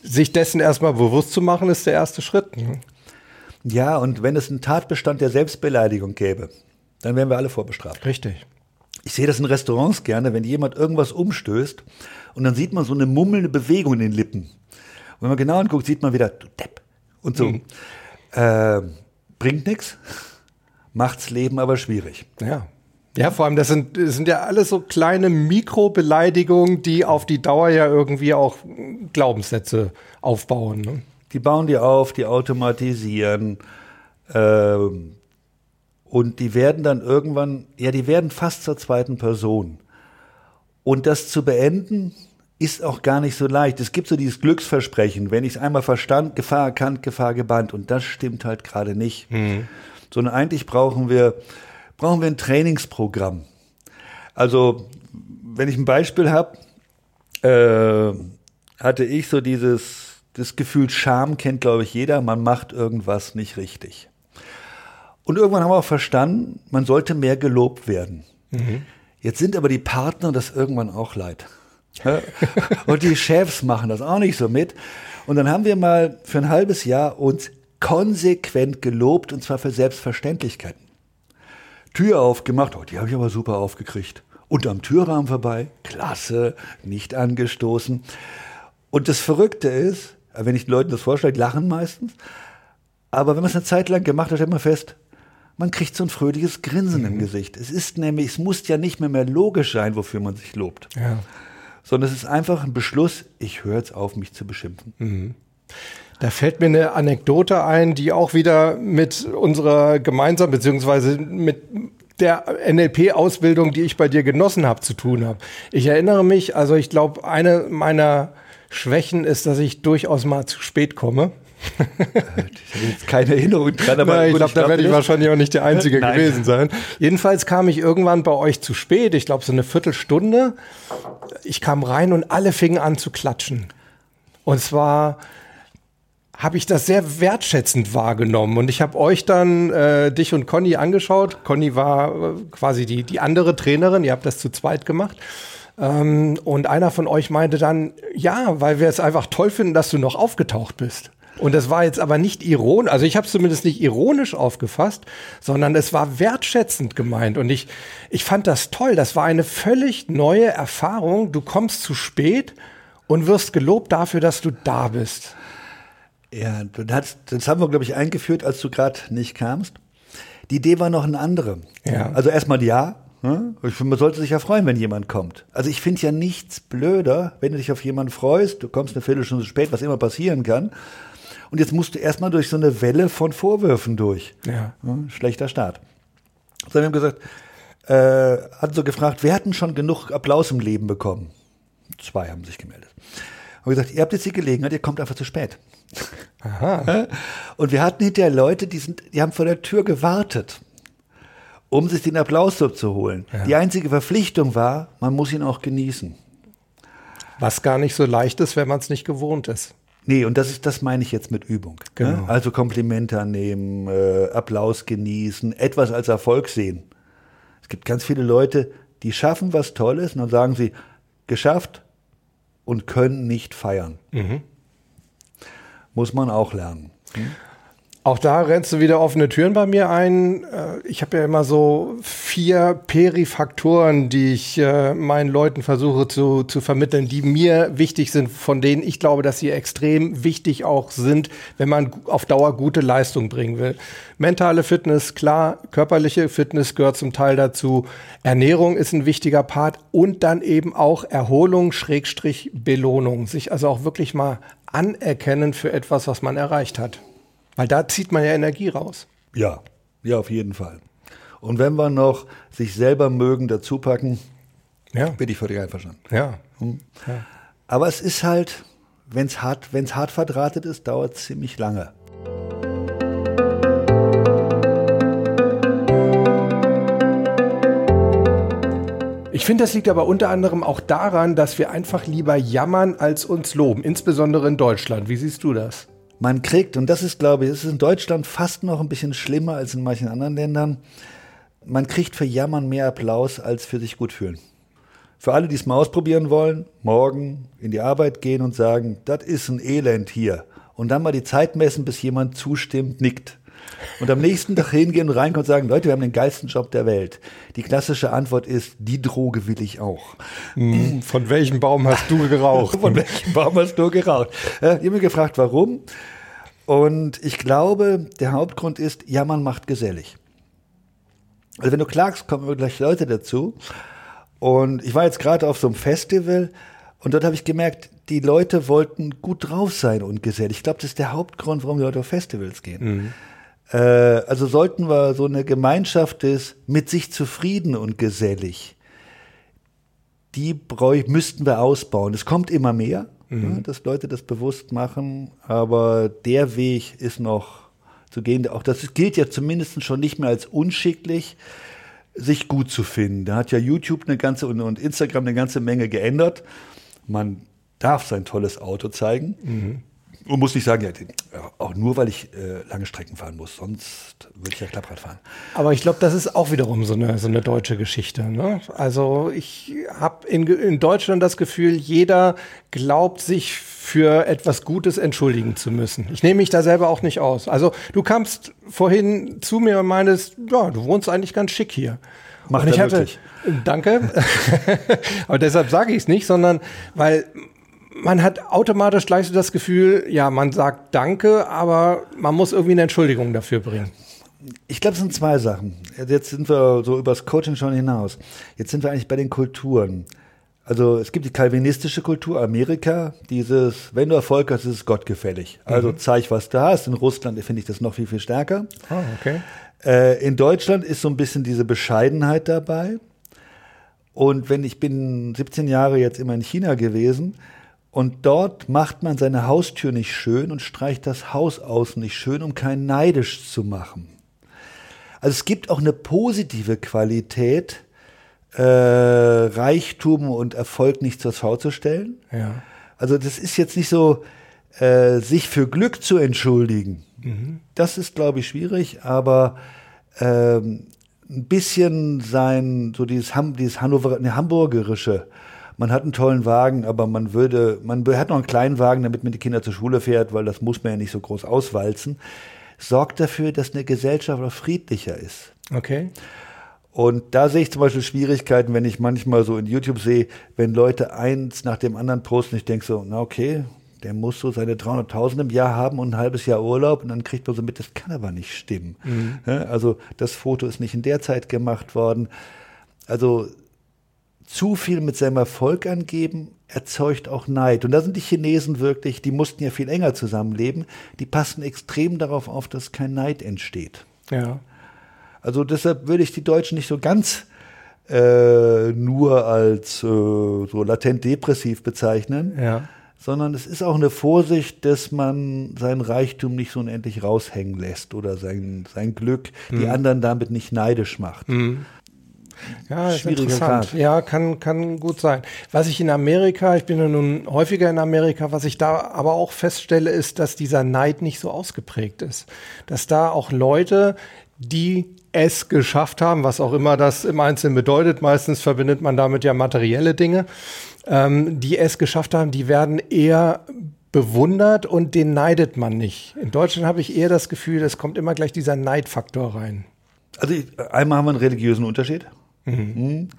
sich dessen erstmal bewusst zu machen, ist der erste Schritt. Ne? Ja, und wenn es einen Tatbestand der Selbstbeleidigung gäbe, dann wären wir alle vorbestraft. Richtig. Ich sehe das in Restaurants gerne, wenn jemand irgendwas umstößt und dann sieht man so eine mummelnde Bewegung in den Lippen. Und wenn man genau anguckt, sieht man wieder, du Depp. Und so. Mhm. Äh, bringt nichts, macht's Leben aber schwierig. Ja. Ja, vor allem, das sind, das sind ja alles so kleine Mikrobeleidigungen, die auf die Dauer ja irgendwie auch Glaubenssätze aufbauen. Ne? Die bauen die auf, die automatisieren. Äh, und die werden dann irgendwann, ja, die werden fast zur zweiten Person. Und das zu beenden, ist auch gar nicht so leicht. Es gibt so dieses Glücksversprechen, wenn ich es einmal verstand, Gefahr erkannt, Gefahr gebannt. Und das stimmt halt gerade nicht. Mhm. Sondern eigentlich brauchen wir brauchen wir ein Trainingsprogramm. Also, wenn ich ein Beispiel habe, äh, hatte ich so dieses, das Gefühl, Scham kennt, glaube ich, jeder, man macht irgendwas nicht richtig. Und irgendwann haben wir auch verstanden, man sollte mehr gelobt werden. Mhm. Jetzt sind aber die Partner das irgendwann auch leid. Und die Chefs machen das auch nicht so mit. Und dann haben wir mal für ein halbes Jahr uns konsequent gelobt, und zwar für Selbstverständlichkeiten. Tür aufgemacht, oh, die habe ich aber super aufgekriegt. Und am Türrahmen vorbei, klasse, nicht angestoßen. Und das Verrückte ist, wenn ich den Leuten das vorstelle, die lachen meistens. Aber wenn man es eine Zeit lang gemacht hat, stellt man fest, man kriegt so ein fröhliches Grinsen mhm. im Gesicht. Es ist nämlich, es muss ja nicht mehr, mehr logisch sein, wofür man sich lobt. Ja. Sondern es ist einfach ein Beschluss, ich höre jetzt auf, mich zu beschimpfen. Mhm. Da fällt mir eine Anekdote ein, die auch wieder mit unserer gemeinsamen, beziehungsweise mit der NLP-Ausbildung, die ich bei dir genossen habe, zu tun habe. Ich erinnere mich, also ich glaube, eine meiner Schwächen ist, dass ich durchaus mal zu spät komme. ich habe jetzt keine Erinnerung dran, aber Nein, ich glaube, da werde ich wahrscheinlich auch nicht der Einzige gewesen sein. Jedenfalls kam ich irgendwann bei euch zu spät, ich glaube so eine Viertelstunde. Ich kam rein und alle fingen an zu klatschen. Und zwar habe ich das sehr wertschätzend wahrgenommen. Und ich habe euch dann, äh, dich und Conny angeschaut. Conny war äh, quasi die, die andere Trainerin, ihr habt das zu zweit gemacht. Ähm, und einer von euch meinte dann, ja, weil wir es einfach toll finden, dass du noch aufgetaucht bist. Und das war jetzt aber nicht ironisch, also ich habe es zumindest nicht ironisch aufgefasst, sondern es war wertschätzend gemeint. Und ich, ich fand das toll. Das war eine völlig neue Erfahrung. Du kommst zu spät und wirst gelobt dafür, dass du da bist. Ja, das, das haben wir, glaube ich, eingeführt, als du gerade nicht kamst. Die Idee war noch eine andere. Ja. Also erstmal ja. Ne? Man sollte sich ja freuen, wenn jemand kommt. Also ich finde ja nichts blöder, wenn du dich auf jemanden freust, du kommst eine Viertelstunde spät, was immer passieren kann. Und jetzt musst du erstmal durch so eine Welle von Vorwürfen durch. Ja. Ne? Schlechter Start. So haben wir gesagt, äh, hatten so gefragt, wer hatten schon genug Applaus im Leben bekommen? Zwei haben sich gemeldet. Haben gesagt, ihr habt jetzt die Gelegenheit, ihr kommt einfach zu spät. Aha. Und wir hatten hinterher Leute, die, sind, die haben vor der Tür gewartet, um sich den Applaus zu holen. Ja. Die einzige Verpflichtung war, man muss ihn auch genießen. Was gar nicht so leicht ist, wenn man es nicht gewohnt ist. Nee, und das ist, das meine ich jetzt mit Übung. Ne? Genau. Ne? Also Komplimente annehmen, äh, Applaus genießen, etwas als Erfolg sehen. Es gibt ganz viele Leute, die schaffen was Tolles und dann sagen sie, geschafft, und können nicht feiern. Mhm. Muss man auch lernen. Hm? Auch da rennst du wieder offene Türen bei mir ein. Äh, ich habe ja immer so vier Perifaktoren, die ich äh, meinen Leuten versuche zu, zu vermitteln, die mir wichtig sind, von denen ich glaube, dass sie extrem wichtig auch sind, wenn man auf Dauer gute Leistung bringen will. Mentale Fitness, klar, körperliche Fitness gehört zum Teil dazu. Ernährung ist ein wichtiger Part und dann eben auch Erholung, Schrägstrich, Belohnung. Sich also auch wirklich mal anerkennen für etwas, was man erreicht hat. Weil da zieht man ja Energie raus. Ja, ja, auf jeden Fall. Und wenn wir noch sich selber mögen dazu packen, ja. bin ich völlig einverstanden. Ja. Hm. ja. Aber es ist halt, wenn es hart, wenn's hart verdrahtet ist, dauert es ziemlich lange. Ich finde, das liegt aber unter anderem auch daran, dass wir einfach lieber jammern als uns loben, insbesondere in Deutschland. Wie siehst du das? man kriegt, und das ist, glaube ich, das ist in Deutschland fast noch ein bisschen schlimmer als in manchen anderen Ländern, man kriegt für Jammern mehr Applaus als für sich gut fühlen. Für alle, die es mal ausprobieren wollen, morgen in die Arbeit gehen und sagen, das ist ein Elend hier. Und dann mal die Zeit messen, bis jemand zustimmt, nickt. Und am nächsten Tag hingehen und reinkommen und sagen, Leute, wir haben den geilsten Job der Welt. Die klassische Antwort ist, die Droge will ich auch. Hm, von welchem Baum hast du geraucht? Von welchem Baum hast du geraucht? Äh, ich habe mich gefragt, warum? Und ich glaube, der Hauptgrund ist, ja, man macht gesellig. Also wenn du klagst, kommen immer gleich Leute dazu. Und ich war jetzt gerade auf so einem Festival und dort habe ich gemerkt, die Leute wollten gut drauf sein und gesellig. Ich glaube, das ist der Hauptgrund, warum die Leute auf Festivals gehen. Mhm. Äh, also sollten wir so eine Gemeinschaft ist, mit sich zufrieden und gesellig, die müssten wir ausbauen. Es kommt immer mehr mhm. ja, dass Leute das bewusst machen. Aber der Weg ist noch zu gehen. Auch das gilt ja zumindest schon nicht mehr als unschicklich, sich gut zu finden. Da hat ja YouTube eine ganze und, und Instagram eine ganze Menge geändert. Man darf sein tolles Auto zeigen. Mhm. Und muss nicht sagen, ja, auch nur, weil ich äh, lange Strecken fahren muss, sonst würde ich ja Klapprad fahren. Aber ich glaube, das ist auch wiederum so eine, so eine deutsche Geschichte. Ne? Also ich habe in, in Deutschland das Gefühl, jeder glaubt sich für etwas Gutes entschuldigen zu müssen. Ich nehme mich da selber auch nicht aus. Also du kamst vorhin zu mir und meintest, ja, du wohnst eigentlich ganz schick hier. Macht und ich hatte, wirklich. Danke. Aber deshalb sage ich es nicht, sondern weil man hat automatisch gleich so das Gefühl, ja, man sagt Danke, aber man muss irgendwie eine Entschuldigung dafür bringen. Ich glaube, es sind zwei Sachen. Jetzt sind wir so übers Coaching schon hinaus. Jetzt sind wir eigentlich bei den Kulturen. Also es gibt die kalvinistische Kultur Amerika, dieses, wenn du Erfolg hast, ist es gottgefällig. Also mhm. zeig, was du hast. In Russland finde ich das noch viel, viel stärker. Oh, okay. Äh, in Deutschland ist so ein bisschen diese Bescheidenheit dabei. Und wenn ich bin 17 Jahre jetzt immer in China gewesen, und dort macht man seine Haustür nicht schön und streicht das Haus außen nicht schön, um keinen neidisch zu machen. Also es gibt auch eine positive Qualität, äh, Reichtum und Erfolg nicht zur Schau zu stellen. Ja. Also das ist jetzt nicht so, äh, sich für Glück zu entschuldigen. Mhm. Das ist, glaube ich, schwierig, aber ähm, ein bisschen sein, so dieses, Ham, dieses Hannover, eine hamburgerische man hat einen tollen Wagen, aber man würde, man hat noch einen kleinen Wagen, damit man die Kinder zur Schule fährt, weil das muss man ja nicht so groß auswalzen, sorgt dafür, dass eine Gesellschaft auch friedlicher ist. Okay. Und da sehe ich zum Beispiel Schwierigkeiten, wenn ich manchmal so in YouTube sehe, wenn Leute eins nach dem anderen posten, ich denke so, na okay, der muss so seine 300.000 im Jahr haben und ein halbes Jahr Urlaub und dann kriegt man so mit, das kann aber nicht stimmen. Mhm. Also das Foto ist nicht in der Zeit gemacht worden. Also zu viel mit seinem Erfolg angeben, erzeugt auch Neid. Und da sind die Chinesen wirklich, die mussten ja viel enger zusammenleben, die passen extrem darauf auf, dass kein Neid entsteht. Ja. Also deshalb würde ich die Deutschen nicht so ganz äh, nur als äh, so latent depressiv bezeichnen, ja. sondern es ist auch eine Vorsicht, dass man sein Reichtum nicht so unendlich raushängen lässt oder sein, sein Glück mhm. die anderen damit nicht neidisch macht. Mhm. Ja, schwierige Grad. Ja, kann, kann gut sein. Was ich in Amerika, ich bin ja nun häufiger in Amerika, was ich da aber auch feststelle, ist, dass dieser Neid nicht so ausgeprägt ist. Dass da auch Leute, die es geschafft haben, was auch immer das im Einzelnen bedeutet, meistens verbindet man damit ja materielle Dinge, ähm, die es geschafft haben, die werden eher bewundert und den neidet man nicht. In Deutschland habe ich eher das Gefühl, es kommt immer gleich dieser Neidfaktor rein. Also einmal haben wir einen religiösen Unterschied. Mhm. Hm?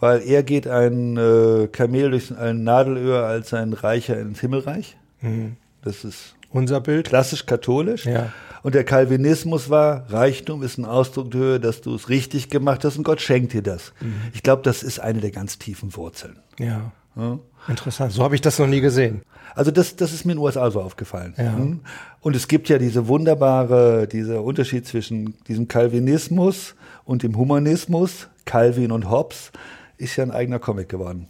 Weil er geht ein äh, Kamel durch ein Nadelöhr als ein Reicher ins Himmelreich. Mhm. Das ist unser Bild. Klassisch katholisch. Ja. Und der Calvinismus war, Reichtum ist ein Ausdruck dafür, dass du es richtig gemacht hast und Gott schenkt dir das. Mhm. Ich glaube, das ist eine der ganz tiefen Wurzeln. Ja. ja. Interessant. So habe ich das noch nie gesehen. Also das, das ist mir in den USA so aufgefallen. Ja. Hm? Und es gibt ja diese wunderbare, dieser Unterschied zwischen diesem Calvinismus und dem Humanismus. Calvin und Hobbes ist ja ein eigener Comic geworden.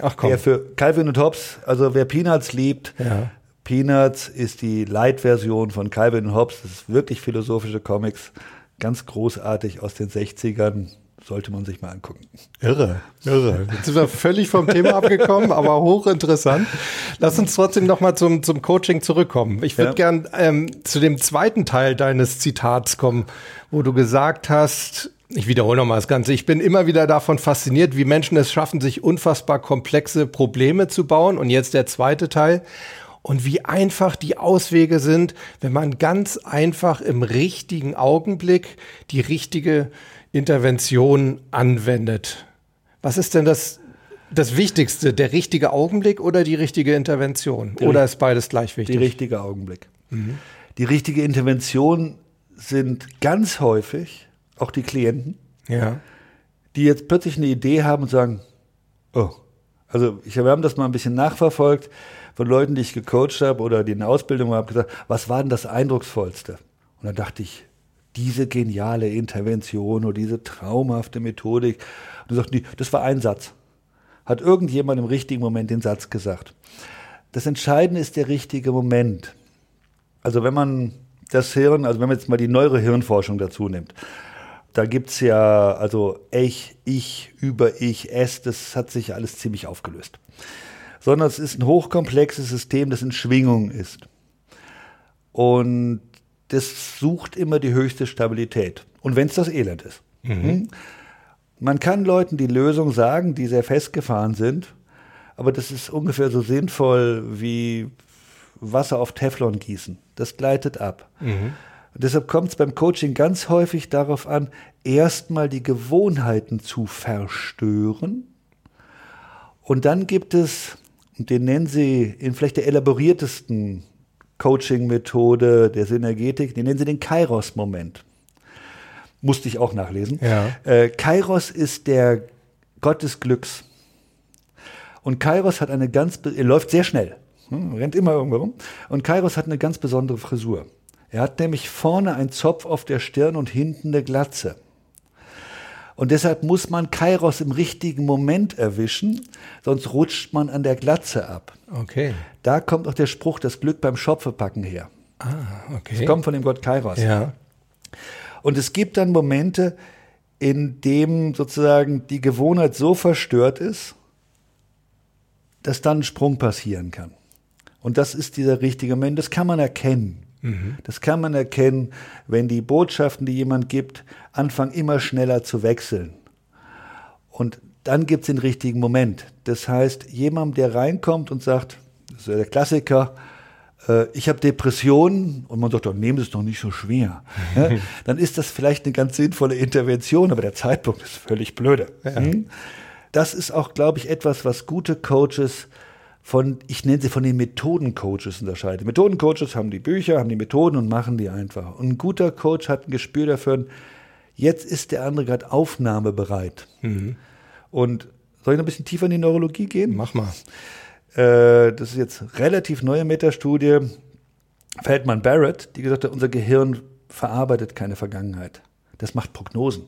Ach komm. Der für Calvin und Hobbes, also wer Peanuts liebt, ja. Peanuts ist die Light-Version von Calvin und Hobbes. Das ist wirklich philosophische Comics, ganz großartig aus den 60ern sollte man sich mal angucken. Irre, irre. Jetzt sind wir völlig vom Thema abgekommen, aber hochinteressant. Lass uns trotzdem noch mal zum, zum Coaching zurückkommen. Ich würde ja. gern ähm, zu dem zweiten Teil deines Zitats kommen, wo du gesagt hast, ich wiederhole nochmal das Ganze. Ich bin immer wieder davon fasziniert, wie Menschen es schaffen, sich unfassbar komplexe Probleme zu bauen. Und jetzt der zweite Teil. Und wie einfach die Auswege sind, wenn man ganz einfach im richtigen Augenblick die richtige Intervention anwendet. Was ist denn das, das Wichtigste? Der richtige Augenblick oder die richtige Intervention? Die oder ist beides gleich wichtig? Die richtige Augenblick. Mhm. Die richtige Intervention sind ganz häufig auch die Klienten, ja. die jetzt plötzlich eine Idee haben und sagen, oh, also ich, wir haben das mal ein bisschen nachverfolgt von Leuten, die ich gecoacht habe oder die in der Ausbildung haben gesagt, was war denn das Eindrucksvollste? Und dann dachte ich, diese geniale Intervention oder diese traumhafte Methodik. Und du sagst, nee, das war ein Satz. Hat irgendjemand im richtigen Moment den Satz gesagt. Das Entscheidende ist der richtige Moment. Also wenn man das Hirn, also wenn man jetzt mal die neuere Hirnforschung dazu nimmt, da gibt es ja, also ich, ich, über ich, es, das hat sich alles ziemlich aufgelöst. Sondern es ist ein hochkomplexes System, das in Schwingung ist. Und das sucht immer die höchste Stabilität. Und wenn es das Elend ist. Mhm. Man kann Leuten die Lösung sagen, die sehr festgefahren sind, aber das ist ungefähr so sinnvoll wie Wasser auf Teflon gießen. Das gleitet ab. Mhm. Und deshalb kommt es beim Coaching ganz häufig darauf an, erstmal die Gewohnheiten zu verstören. Und dann gibt es, und den nennen sie in vielleicht der elaboriertesten Coaching-Methode der Synergetik, den nennen sie den Kairos-Moment. Musste ich auch nachlesen. Ja. Äh, Kairos ist der Gott des Glücks. Und Kairos hat eine ganz, er läuft sehr schnell, hm, rennt immer irgendwo rum. Und Kairos hat eine ganz besondere Frisur. Er hat nämlich vorne einen Zopf auf der Stirn und hinten eine Glatze. Und deshalb muss man Kairos im richtigen Moment erwischen, sonst rutscht man an der Glatze ab. Okay. Da kommt auch der Spruch, das Glück beim Schopfepacken her. Ah, okay. Das kommt von dem Gott Kairos. Ja. Und es gibt dann Momente, in dem sozusagen die Gewohnheit so verstört ist, dass dann ein Sprung passieren kann. Und das ist dieser richtige Moment. Das kann man erkennen. Mhm. Das kann man erkennen, wenn die Botschaften, die jemand gibt, anfangen immer schneller zu wechseln. Und dann gibt es den richtigen Moment. Das heißt, jemand, der reinkommt und sagt, das ist ja der Klassiker, äh, ich habe Depressionen und man sagt, doch, nehmen Sie es doch nicht so schwer. ja, dann ist das vielleicht eine ganz sinnvolle Intervention, aber der Zeitpunkt ist völlig blöde. Ja. Hm? Das ist auch, glaube ich, etwas, was gute Coaches von, ich nenne sie von den Methodencoaches unterscheiden. Methodencoaches haben die Bücher, haben die Methoden und machen die einfach. Und ein guter Coach hat ein Gespür dafür, jetzt ist der andere gerade aufnahmebereit. Mhm. Und soll ich noch ein bisschen tiefer in die Neurologie gehen? Mach mal. Äh, das ist jetzt relativ neue Metastudie. Feldman Barrett, die gesagt hat, unser Gehirn verarbeitet keine Vergangenheit. Das macht Prognosen.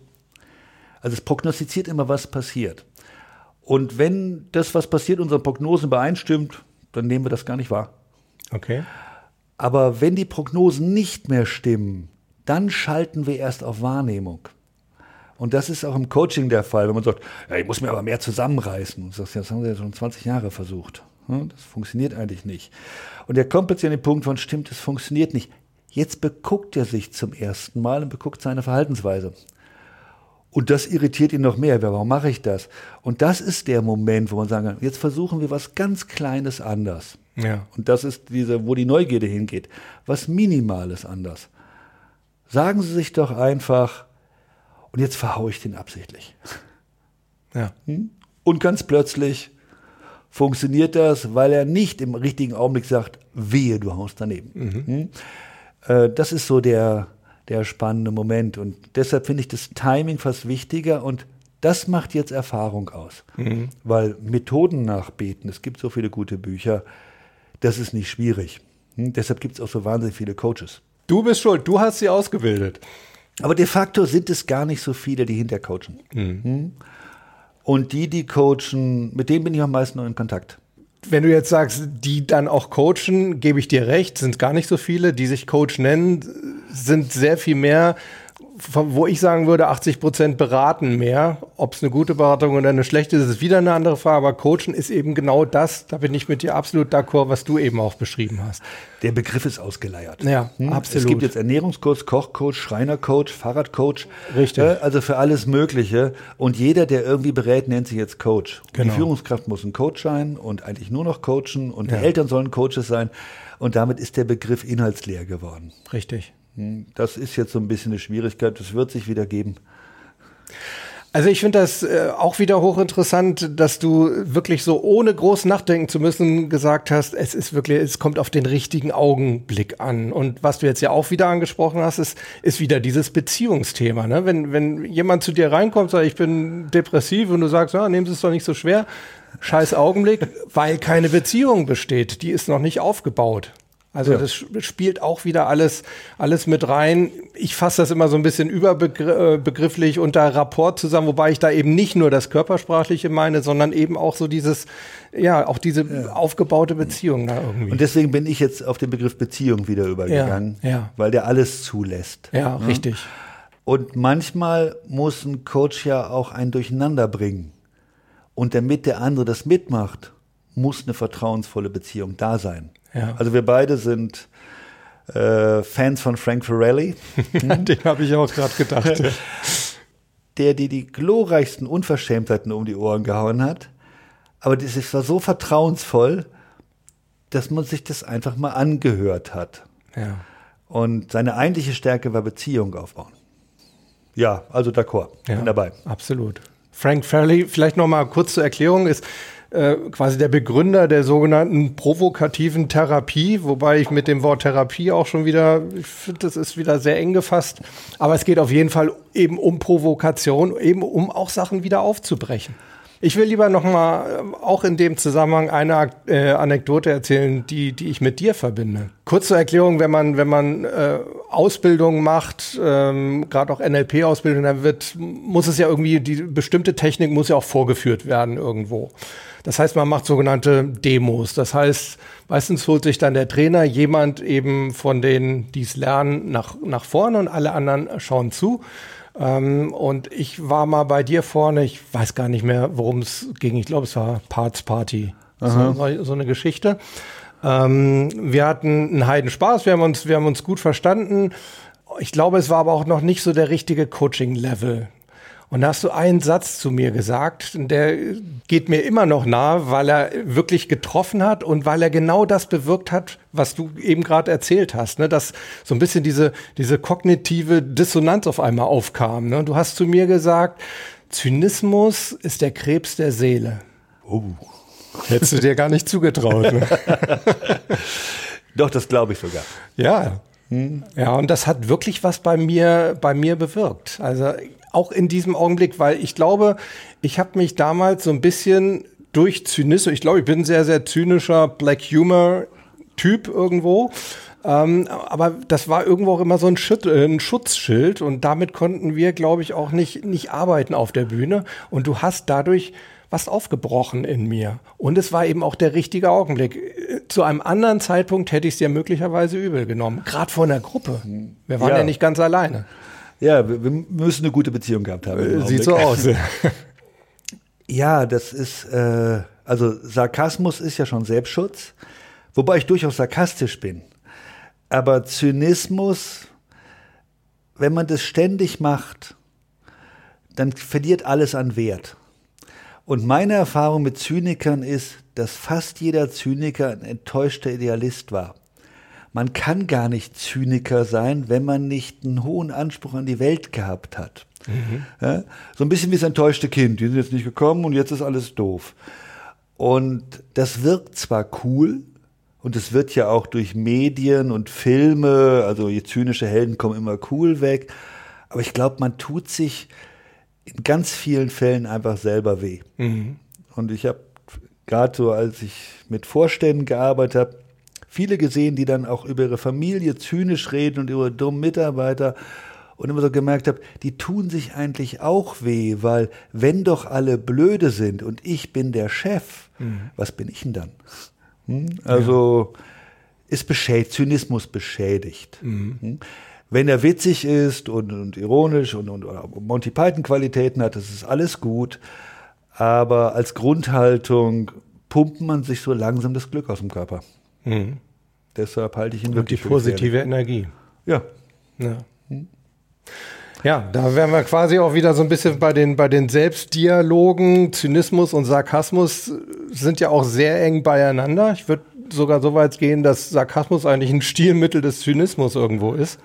Also es prognostiziert immer, was passiert. Und wenn das, was passiert, unseren Prognosen beeinstimmt, dann nehmen wir das gar nicht wahr. Okay. Aber wenn die Prognosen nicht mehr stimmen, dann schalten wir erst auf Wahrnehmung. Und das ist auch im Coaching der Fall, wenn man sagt, ja, ich muss mir aber mehr zusammenreißen. Und sagst, ja, das haben sie ja schon 20 Jahre versucht. Das funktioniert eigentlich nicht. Und er kommt plötzlich an den Punkt von, stimmt, es funktioniert nicht. Jetzt beguckt er sich zum ersten Mal und beguckt seine Verhaltensweise. Und das irritiert ihn noch mehr. Warum mache ich das? Und das ist der Moment, wo man sagen kann, jetzt versuchen wir was ganz Kleines anders. Ja. Und das ist diese, wo die Neugierde hingeht. Was Minimales anders. Sagen Sie sich doch einfach, und jetzt verhaue ich den absichtlich. Ja. Hm? Und ganz plötzlich funktioniert das, weil er nicht im richtigen Augenblick sagt, wehe, du haust daneben. Mhm. Hm? Äh, das ist so der, der spannende Moment. Und deshalb finde ich das Timing fast wichtiger und das macht jetzt Erfahrung aus. Mhm. Weil Methoden nachbeten, es gibt so viele gute Bücher, das ist nicht schwierig. Hm? Deshalb gibt es auch so wahnsinnig viele Coaches. Du bist schuld, du hast sie ausgebildet. Aber de facto sind es gar nicht so viele, die hintercoachen. Mhm. Hm? Und die, die coachen, mit denen bin ich am meisten noch in Kontakt. Wenn du jetzt sagst, die dann auch coachen, gebe ich dir recht, sind gar nicht so viele, die sich Coach nennen, sind sehr viel mehr wo ich sagen würde, 80 Prozent beraten mehr. Ob es eine gute Beratung oder eine schlechte ist, ist wieder eine andere Frage. Aber Coachen ist eben genau das. Da bin ich mit dir absolut d'accord, was du eben auch beschrieben hast. Der Begriff ist ausgeleiert. Ja, hm? absolut. Es gibt jetzt Ernährungscoach, Kochcoach, Schreinercoach, Fahrradcoach. Richtig. Äh, also für alles Mögliche. Und jeder, der irgendwie berät, nennt sich jetzt Coach. Genau. Die Führungskraft muss ein Coach sein und eigentlich nur noch coachen. Und ja. die Eltern sollen Coaches sein. Und damit ist der Begriff inhaltsleer geworden. Richtig. Hm, das ist jetzt so ein bisschen eine Schwierigkeit. Das wird sich wieder geben. Also ich finde das äh, auch wieder hochinteressant, dass du wirklich so ohne groß nachdenken zu müssen gesagt hast, es ist wirklich, es kommt auf den richtigen Augenblick an. Und was du jetzt ja auch wieder angesprochen hast, ist, ist wieder dieses Beziehungsthema. Ne? Wenn, wenn jemand zu dir reinkommt sagt, ich bin depressiv und du sagst, ja, nehmen Sie es doch nicht so schwer, scheiß Augenblick, weil keine Beziehung besteht, die ist noch nicht aufgebaut. Also ja. das spielt auch wieder alles, alles mit rein. Ich fasse das immer so ein bisschen überbegrifflich unter Rapport zusammen, wobei ich da eben nicht nur das Körpersprachliche meine, sondern eben auch so dieses, ja, auch diese ja. aufgebaute Beziehung da irgendwie. Und deswegen bin ich jetzt auf den Begriff Beziehung wieder übergegangen, ja, ja. weil der alles zulässt. Ja, ne? richtig. Und manchmal muss ein Coach ja auch ein Durcheinander bringen. Und damit der andere das mitmacht, muss eine vertrauensvolle Beziehung da sein. Ja. Also wir beide sind äh, Fans von Frank Ferrelli. Hm? Den habe ich auch gerade gedacht. der dir die glorreichsten Unverschämtheiten um die Ohren gehauen hat. Aber das war so vertrauensvoll, dass man sich das einfach mal angehört hat. Ja. Und seine eigentliche Stärke war Beziehung aufbauen. Ja, also d'accord, ja, bin dabei. Absolut. Frank Fairley, vielleicht noch mal kurz zur Erklärung, ist äh, quasi der Begründer der sogenannten provokativen Therapie, wobei ich mit dem Wort Therapie auch schon wieder, ich finde, das ist wieder sehr eng gefasst. Aber es geht auf jeden Fall eben um Provokation, eben um auch Sachen wieder aufzubrechen. Ich will lieber noch mal äh, auch in dem Zusammenhang eine äh, Anekdote erzählen, die, die ich mit dir verbinde. Kurz zur Erklärung, wenn man, wenn man äh, Ausbildung macht, ähm, gerade auch NLP-Ausbildung, dann wird, muss es ja irgendwie, die bestimmte Technik muss ja auch vorgeführt werden irgendwo. Das heißt, man macht sogenannte Demos. Das heißt, meistens holt sich dann der Trainer jemand eben von denen, die es lernen, nach, nach vorne und alle anderen schauen zu. Ähm, und ich war mal bei dir vorne, ich weiß gar nicht mehr, worum es ging. Ich glaube, es war Parts Party. So, so, eine Geschichte. Ähm, wir hatten einen Heiden Spaß, wir haben uns, wir haben uns gut verstanden. Ich glaube, es war aber auch noch nicht so der richtige Coaching-Level. Und da hast du einen Satz zu mir gesagt, der geht mir immer noch nahe, weil er wirklich getroffen hat und weil er genau das bewirkt hat, was du eben gerade erzählt hast, ne? dass so ein bisschen diese, diese kognitive Dissonanz auf einmal aufkam. Ne? Du hast zu mir gesagt, Zynismus ist der Krebs der Seele. Oh. Hättest du dir gar nicht zugetraut. Ne? Doch, das glaube ich sogar. Ja. Ja, und das hat wirklich was bei mir, bei mir bewirkt. Also auch in diesem Augenblick, weil ich glaube, ich habe mich damals so ein bisschen durch Zynismus, ich glaube, ich bin ein sehr, sehr zynischer Black Humor Typ irgendwo. Ähm, aber das war irgendwo auch immer so ein, Schüt äh, ein Schutzschild und damit konnten wir, glaube ich, auch nicht, nicht arbeiten auf der Bühne. Und du hast dadurch was aufgebrochen in mir. Und es war eben auch der richtige Augenblick. Zu einem anderen Zeitpunkt hätte ich es dir möglicherweise übel genommen. Gerade vor einer Gruppe. Wir waren ja, ja nicht ganz alleine. Ja, wir, wir müssen eine gute Beziehung gehabt haben. Äh, sieht so aus. ja, das ist, äh, also Sarkasmus ist ja schon Selbstschutz, wobei ich durchaus sarkastisch bin. Aber Zynismus, wenn man das ständig macht, dann verliert alles an Wert. Und meine Erfahrung mit Zynikern ist, dass fast jeder Zyniker ein enttäuschter Idealist war man kann gar nicht Zyniker sein, wenn man nicht einen hohen Anspruch an die Welt gehabt hat. Mhm. Ja, so ein bisschen wie das enttäuschte Kind. Die sind jetzt nicht gekommen und jetzt ist alles doof. Und das wirkt zwar cool, und es wird ja auch durch Medien und Filme, also je zynische Helden kommen immer cool weg, aber ich glaube, man tut sich in ganz vielen Fällen einfach selber weh. Mhm. Und ich habe gerade so, als ich mit Vorständen gearbeitet habe, viele gesehen, die dann auch über ihre Familie zynisch reden und über dumme Mitarbeiter und immer so gemerkt habe, die tun sich eigentlich auch weh, weil wenn doch alle blöde sind und ich bin der Chef, mhm. was bin ich denn dann? Hm? Also ja. ist beschädigt, Zynismus beschädigt. Mhm. Hm? Wenn er witzig ist und, und ironisch und, und Monty Python Qualitäten hat, das ist alles gut, aber als Grundhaltung pumpt man sich so langsam das Glück aus dem Körper. Mhm. Deshalb halte ich ihn wirklich. Und die positive Energie. Ja. ja. Ja, da wären wir quasi auch wieder so ein bisschen bei den, bei den Selbstdialogen. Zynismus und Sarkasmus sind ja auch sehr eng beieinander. Ich würde sogar so weit gehen, dass Sarkasmus eigentlich ein Stilmittel des Zynismus irgendwo ist.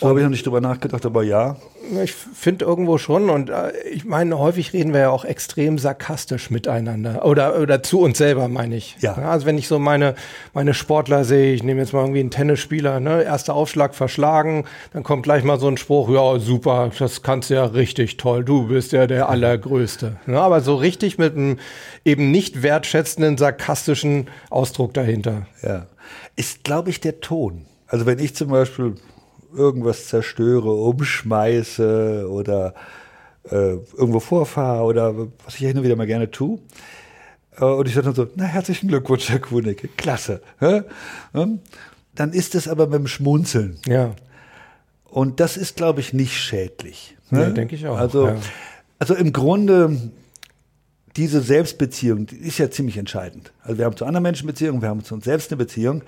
So habe ich noch nicht drüber nachgedacht, aber ja. Ich finde irgendwo schon und äh, ich meine, häufig reden wir ja auch extrem sarkastisch miteinander oder, oder zu uns selber, meine ich. Ja. Also wenn ich so meine, meine Sportler sehe, ich nehme jetzt mal irgendwie einen Tennisspieler, ne, erster Aufschlag verschlagen, dann kommt gleich mal so ein Spruch, ja super, das kannst du ja richtig toll, du bist ja der Allergrößte. Ne, aber so richtig mit einem eben nicht wertschätzenden, sarkastischen Ausdruck dahinter. Ja. Ist, glaube ich, der Ton. Also wenn ich zum Beispiel irgendwas zerstöre, umschmeiße oder äh, irgendwo vorfahre oder was ich hin und wieder mal gerne tue. Äh, und ich sage dann so, na herzlichen Glückwunsch, Herr Kunicke, klasse. Dann ist es aber mit dem Schmunzeln. Ja. Und das ist, glaube ich, nicht schädlich. Ja, denke ich auch. Also, ja. also im Grunde, diese Selbstbeziehung die ist ja ziemlich entscheidend. Also wir haben zu anderen Menschen Beziehungen, wir haben zu uns selbst eine Beziehung.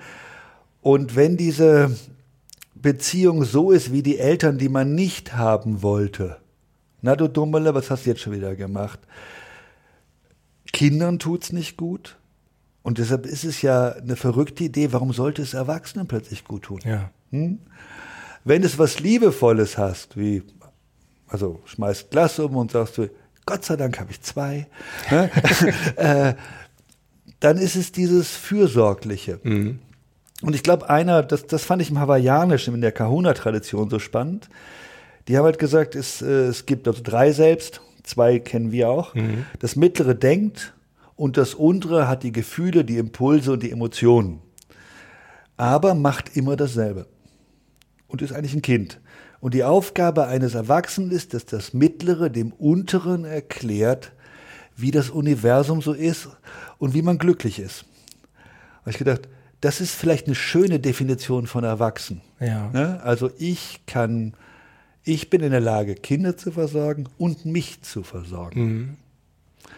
Und wenn diese Beziehung so ist wie die Eltern, die man nicht haben wollte, na du Dummele, was hast du jetzt schon wieder gemacht? Kindern tut's nicht gut. Und deshalb ist es ja eine verrückte Idee, warum sollte es Erwachsenen plötzlich gut tun? Ja. Hm? Wenn es was Liebevolles hast, wie, also schmeißt Glas um und sagst du, Gott sei Dank habe ich zwei, ne? äh, dann ist es dieses Fürsorgliche. Mhm. Und ich glaube, einer, das, das fand ich im Hawaiianischen, in der Kahuna-Tradition so spannend. Die haben halt gesagt, es, äh, es gibt also drei selbst, zwei kennen wir auch. Mhm. Das mittlere denkt und das untere hat die Gefühle, die Impulse und die Emotionen. Aber macht immer dasselbe. Und ist eigentlich ein Kind. Und die Aufgabe eines Erwachsenen ist, dass das Mittlere dem Unteren erklärt, wie das Universum so ist und wie man glücklich ist. Habe ich gedacht, das ist vielleicht eine schöne Definition von Erwachsen. Ja. Ne? Also ich kann, ich bin in der Lage, Kinder zu versorgen und mich zu versorgen. Mhm.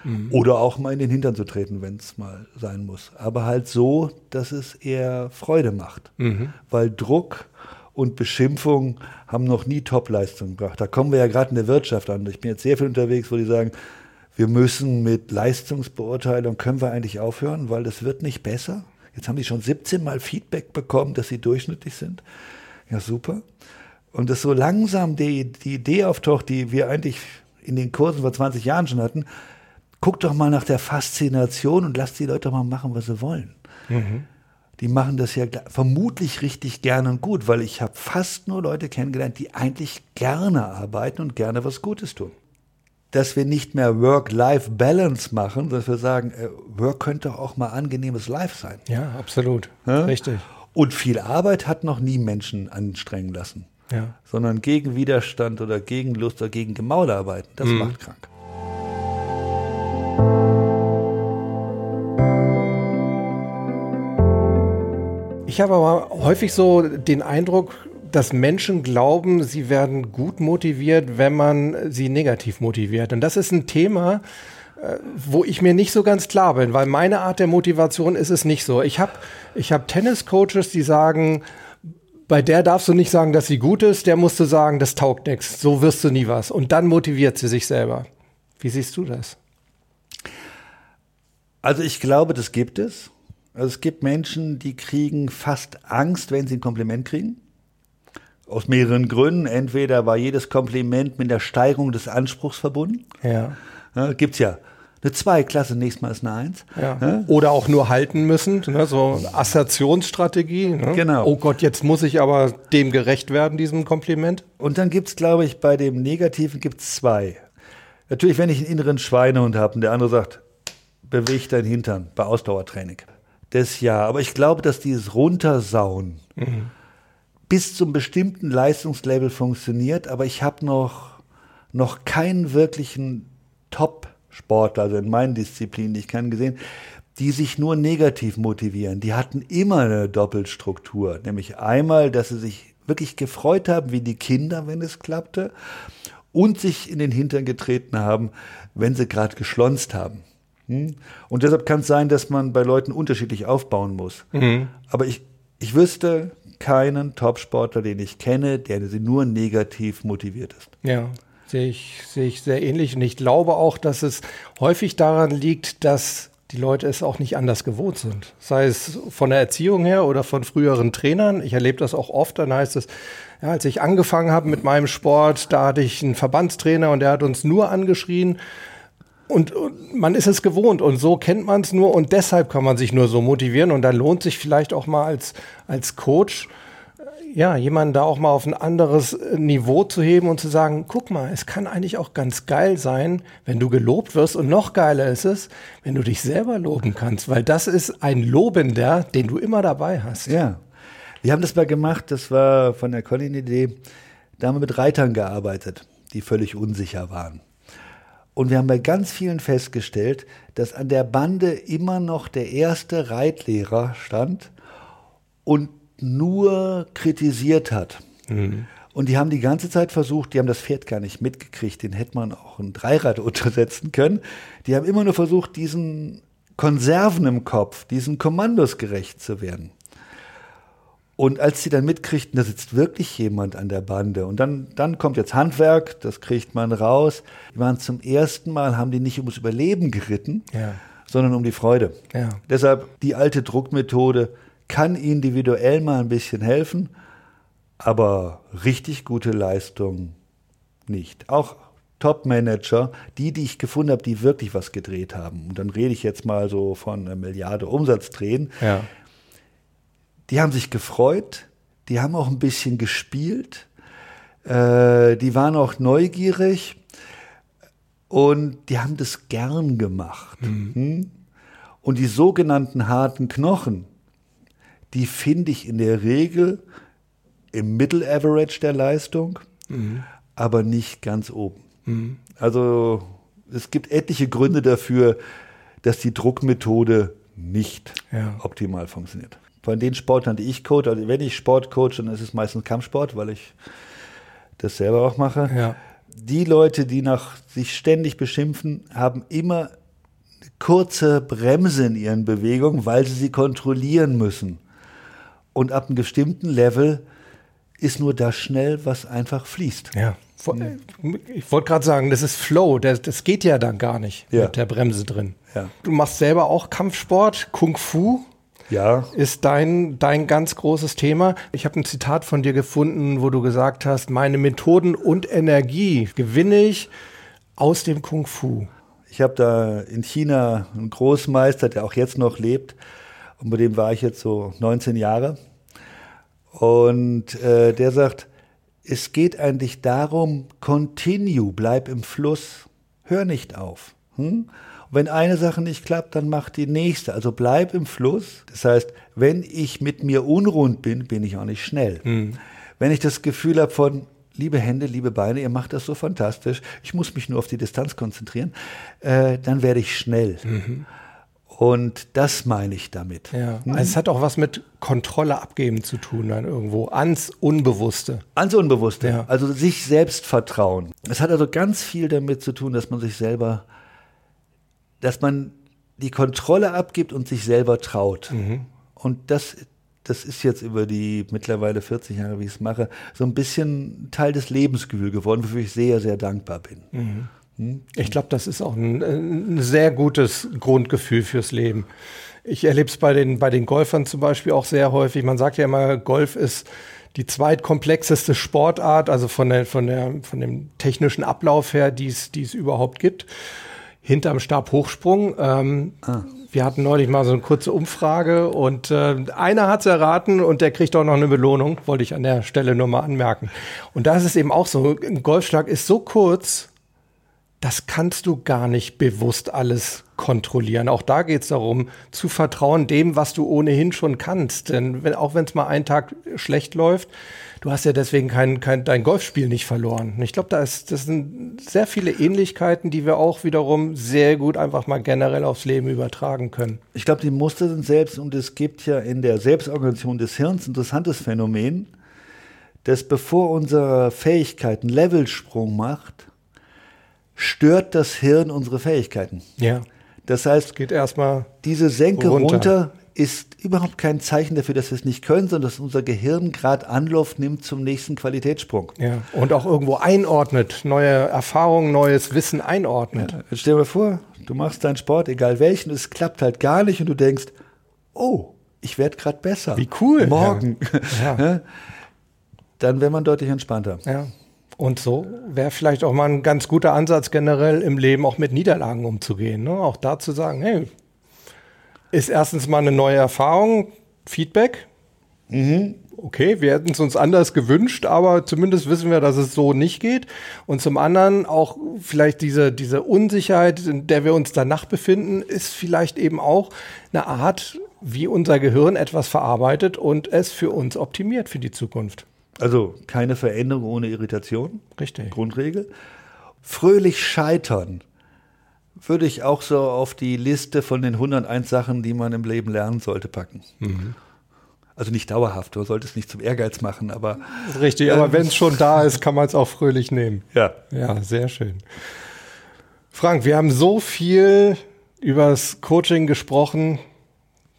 Mhm. Oder auch mal in den Hintern zu treten, wenn es mal sein muss. Aber halt so, dass es eher Freude macht. Mhm. Weil Druck und Beschimpfung haben noch nie Topleistung gebracht. Da kommen wir ja gerade in der Wirtschaft an. Ich bin jetzt sehr viel unterwegs, wo die sagen, wir müssen mit Leistungsbeurteilung, können wir eigentlich aufhören, weil das wird nicht besser. Jetzt haben die schon 17 Mal Feedback bekommen, dass sie durchschnittlich sind. Ja, super. Und dass so langsam die, die Idee auftaucht, die wir eigentlich in den Kursen vor 20 Jahren schon hatten, guck doch mal nach der Faszination und lass die Leute mal machen, was sie wollen. Mhm. Die machen das ja vermutlich richtig gerne und gut, weil ich habe fast nur Leute kennengelernt, die eigentlich gerne arbeiten und gerne was Gutes tun dass wir nicht mehr Work-Life-Balance machen, dass wir sagen, äh, Work könnte auch mal angenehmes Life sein. Ja, absolut. Ja? Richtig. Und viel Arbeit hat noch nie Menschen anstrengen lassen. Ja. Sondern gegen Widerstand oder gegen Lust oder gegen Gemaul arbeiten. Das mhm. macht krank. Ich habe aber häufig so den Eindruck, dass Menschen glauben, sie werden gut motiviert, wenn man sie negativ motiviert. Und das ist ein Thema, äh, wo ich mir nicht so ganz klar bin, weil meine Art der Motivation ist es nicht so. Ich habe ich hab Tenniscoaches, die sagen, bei der darfst du nicht sagen, dass sie gut ist, der musst du sagen, das taugt nichts, so wirst du nie was. Und dann motiviert sie sich selber. Wie siehst du das? Also ich glaube, das gibt es. Also es gibt Menschen, die kriegen fast Angst, wenn sie ein Kompliment kriegen. Aus mehreren Gründen. Entweder war jedes Kompliment mit der Steigerung des Anspruchs verbunden. Ja. ja gibt's ja. Eine zwei Klasse, nächstes Mal ist eine Eins. Ja. ja. Oder auch nur halten müssen, ne? so Assertionsstrategie. Ne? Genau. Oh Gott, jetzt muss ich aber dem gerecht werden, diesem Kompliment. Und dann gibt's, glaube ich, bei dem Negativen gibt's zwei. Natürlich, wenn ich einen inneren Schweinehund habe und der andere sagt, beweg dein Hintern bei Ausdauertraining. Das ja, aber ich glaube, dass dieses Runtersauen, mhm bis zum bestimmten Leistungslevel funktioniert, aber ich habe noch, noch keinen wirklichen Top-Sportler, also in meinen Disziplinen, die ich kann gesehen, die sich nur negativ motivieren. Die hatten immer eine Doppelstruktur, nämlich einmal, dass sie sich wirklich gefreut haben, wie die Kinder, wenn es klappte, und sich in den Hintern getreten haben, wenn sie gerade geschlonzt haben. Hm? Und deshalb kann es sein, dass man bei Leuten unterschiedlich aufbauen muss. Mhm. Aber ich, ich wüsste, keinen Topsportler, den ich kenne, der nur negativ motiviert ist. Ja, sehe ich, sehe ich sehr ähnlich. Und ich glaube auch, dass es häufig daran liegt, dass die Leute es auch nicht anders gewohnt sind. Sei es von der Erziehung her oder von früheren Trainern. Ich erlebe das auch oft. Dann heißt es, ja, als ich angefangen habe mit meinem Sport, da hatte ich einen Verbandstrainer und der hat uns nur angeschrien, und, und, man ist es gewohnt und so kennt man es nur und deshalb kann man sich nur so motivieren und dann lohnt sich vielleicht auch mal als, als Coach, äh, ja, jemanden da auch mal auf ein anderes äh, Niveau zu heben und zu sagen, guck mal, es kann eigentlich auch ganz geil sein, wenn du gelobt wirst und noch geiler ist es, wenn du dich selber loben kannst, weil das ist ein Lobender, den du immer dabei hast. Ja. Wir haben das mal gemacht, das war von der Colin Idee, da haben wir mit Reitern gearbeitet, die völlig unsicher waren. Und wir haben bei ganz vielen festgestellt, dass an der Bande immer noch der erste Reitlehrer stand und nur kritisiert hat. Mhm. Und die haben die ganze Zeit versucht, die haben das Pferd gar nicht mitgekriegt, den hätte man auch ein Dreirad untersetzen können. Die haben immer nur versucht, diesen Konserven im Kopf, diesen Kommandos gerecht zu werden. Und als sie dann mitkriegten, da sitzt wirklich jemand an der Bande und dann, dann kommt jetzt Handwerk, das kriegt man raus. Die waren zum ersten Mal, haben die nicht ums Überleben geritten, Ja. sondern um die Freude. Ja. Deshalb die alte Druckmethode kann individuell mal ein bisschen helfen, aber richtig gute Leistung nicht. Auch Top-Manager, die, die ich gefunden habe, die wirklich was gedreht haben. Und dann rede ich jetzt mal so von einer Milliarde Umsatz drehen. Ja. Die haben sich gefreut, die haben auch ein bisschen gespielt, äh, die waren auch neugierig und die haben das gern gemacht. Hm? Und die sogenannten harten Knochen, die finde ich in der Regel im Middle Average der Leistung, aber nicht ganz oben. Also es gibt etliche Gründe dafür, dass die Druckmethode nicht Ja. optimal funktioniert. Von den Sportlern, die ich coach, also wenn ich Sport coach, dann ist es meistens Kampfsport, weil ich das selber auch mache. Ja. Die Leute, die nach sich ständig beschimpfen, haben immer eine kurze Bremse in ihren Bewegungen, weil sie sie kontrollieren müssen. Und ab einem bestimmten Level ist nur das schnell, was einfach fließt. Ja. Vor- Ich wollte gerade sagen, das ist Flow, das, das geht ja dann gar nicht Ja. mit der Bremse drin. Ja. Du machst selber auch Kampfsport, Kung Fu Ja, ist dein, dein ganz großes Thema. Ich habe ein Zitat von dir gefunden, wo du gesagt hast, meine Methoden und Energie gewinne ich aus dem Kung Fu. Ich habe da in China einen Großmeister, der auch jetzt noch lebt. Und bei dem war ich jetzt so 19 Jahre. Und äh, der sagt, es geht eigentlich darum, continue, bleib im Fluss, hör nicht auf. Hm? Wenn eine Sache nicht klappt, dann mach die nächste. Also bleib im Fluss. Das heißt, wenn ich mit mir unrund bin, bin ich auch nicht schnell. Wenn ich das Gefühl habe von, liebe Hände, liebe Beine, ihr macht das so fantastisch, ich muss mich nur auf die Distanz konzentrieren, äh, dann werde ich schnell. Und das meine ich damit. Ja. Also es hat auch was mit Kontrolle abgeben zu tun, dann irgendwo ans Unbewusste. Ans Unbewusste, Ja. also sich selbst vertrauen. Es hat also ganz viel damit zu tun, dass man sich selber, dass man die Kontrolle abgibt und sich selber traut. Und das, das ist jetzt über die mittlerweile 40 Jahre, wie ich es mache, so ein bisschen Teil des Lebensgefühls geworden, wofür ich sehr, sehr dankbar bin. Ich glaube, das ist auch ein, ein sehr gutes Grundgefühl fürs Leben. Ich erlebe es bei den, bei den Golfern zum Beispiel auch sehr häufig. Man sagt ja immer, Golf ist die zweitkomplexeste Sportart, also von, der, von, der, von dem technischen Ablauf her, die es die es überhaupt gibt. Hinterm Stabhochsprung. Ähm, Wir hatten neulich mal so eine kurze Umfrage und äh, einer hat es erraten und der kriegt auch noch eine Belohnung, wollte ich an der Stelle nur mal anmerken. Und da ist eben auch so, ein Golfschlag ist so kurz, das kannst du gar nicht bewusst alles kontrollieren. Auch da geht es darum, zu vertrauen dem, was du ohnehin schon kannst. Denn wenn, auch wenn es mal einen Tag schlecht läuft, du hast ja deswegen kein, kein, dein Golfspiel nicht verloren. Ich glaube, da das sind sehr viele Ähnlichkeiten, die wir auch wiederum sehr gut einfach mal generell aufs Leben übertragen können. Ich glaube, die Muster sind selbst und es gibt ja in der Selbstorganisation des Hirns ein interessantes Phänomen, dass bevor unsere Fähigkeit einen Levelsprung macht, stört das Hirn unsere Fähigkeiten. Ja. Das heißt, Geht erstmal diese Senke runter. runter. ist überhaupt kein Zeichen dafür, dass wir es nicht können, sondern dass unser Gehirn gerade Anlauf nimmt zum nächsten Qualitätssprung. ja. und auch irgendwo einordnet, neue Erfahrungen, neues Wissen einordnet. Jetzt stell dir mal vor, du machst deinen Sport, egal welchen, es klappt halt gar nicht und du denkst, oh, ich werde gerade besser. Wie cool. Morgen. Ja. Ja. Dann wäre man deutlich entspannter. Ja. Und so wäre vielleicht auch mal ein ganz guter Ansatz generell im Leben auch mit Niederlagen umzugehen. Ne? Auch da zu sagen, hey, ist erstens mal eine neue Erfahrung, Feedback. Okay, wir hätten es uns anders gewünscht, aber zumindest wissen wir, dass es so nicht geht. Und zum anderen auch vielleicht diese, diese Unsicherheit, in der wir uns danach befinden, ist vielleicht eben auch eine Art, wie unser Gehirn etwas verarbeitet und es für uns optimiert für die Zukunft. Also keine Veränderung ohne Irritation. Richtig. Grundregel. Fröhlich scheitern würde ich auch so auf die Liste von den 101 Sachen, die man im Leben lernen sollte, packen. Also nicht dauerhaft, du solltest nicht zum Ehrgeiz machen, aber Richtig, aber wenn es schon da ist, kann man es auch fröhlich nehmen. ja. Ja, sehr schön. Frank, wir haben so viel übers Coaching gesprochen,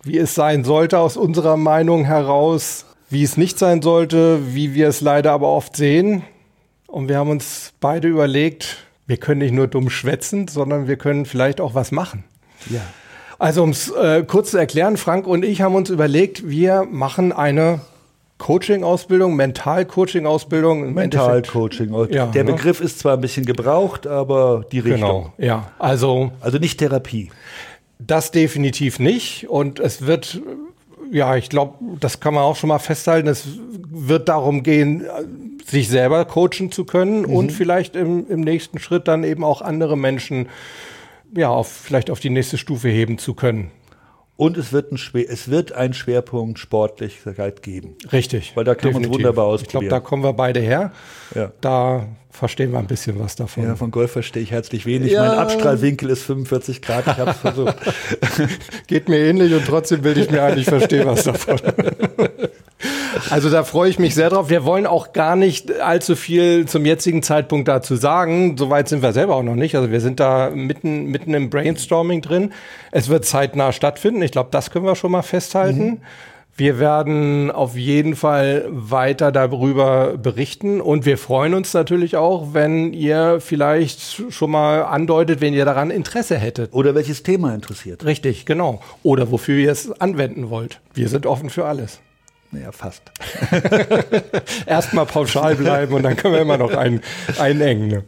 wie es sein sollte aus unserer Meinung heraus. Wie es nicht sein sollte, wie wir es leider aber oft sehen. Und wir haben uns beide überlegt, wir können nicht nur dumm schwätzen, sondern wir können vielleicht auch was machen. Ja. Also um es äh, kurz zu erklären, Frank und ich haben uns überlegt, wir machen eine Coaching-Ausbildung, Mental-Coaching-Ausbildung. Mental-Coaching. Ja, Der ne? Begriff ist zwar ein bisschen gebraucht, aber die Richtung. Genau, ja. Also, also nicht Therapie. Das definitiv nicht. Und es wird, ja, ich glaube, das kann man auch schon mal festhalten, es wird darum gehen, sich selber coachen zu können mhm. und vielleicht im, im nächsten Schritt dann eben auch andere Menschen ja, auf, vielleicht auf die nächste Stufe heben zu können. Und es wird, ein es wird einen Schwerpunkt Sportlichkeit geben. Richtig. Weil da kann man wunderbar ausprobieren. Ich glaube, da kommen wir beide her. Ja. Da verstehen wir ein bisschen was davon. Ja, von Golf verstehe ich herzlich wenig. Ja. Mein Abstrahlwinkel ist 45 Grad. Ich habe es versucht. Geht mir ähnlich und trotzdem bilde ich mir ein, ich verstehe was davon. Also da freue ich mich sehr drauf. Wir wollen auch gar nicht allzu viel zum jetzigen Zeitpunkt dazu sagen. Soweit sind wir selber auch noch nicht. Also wir sind da mitten, mitten im Brainstorming drin. Es wird zeitnah stattfinden. Ich glaube, das können wir schon mal festhalten. Mhm. Wir werden auf jeden Fall weiter darüber berichten und wir freuen uns natürlich auch, wenn ihr vielleicht schon mal andeutet, wenn ihr daran Interesse hättet. Oder welches Thema interessiert. Richtig, genau. Oder wofür ihr es anwenden wollt. Wir sind offen für alles. Naja, fast. Erstmal pauschal bleiben und dann können wir immer noch ein, einengen. Ne?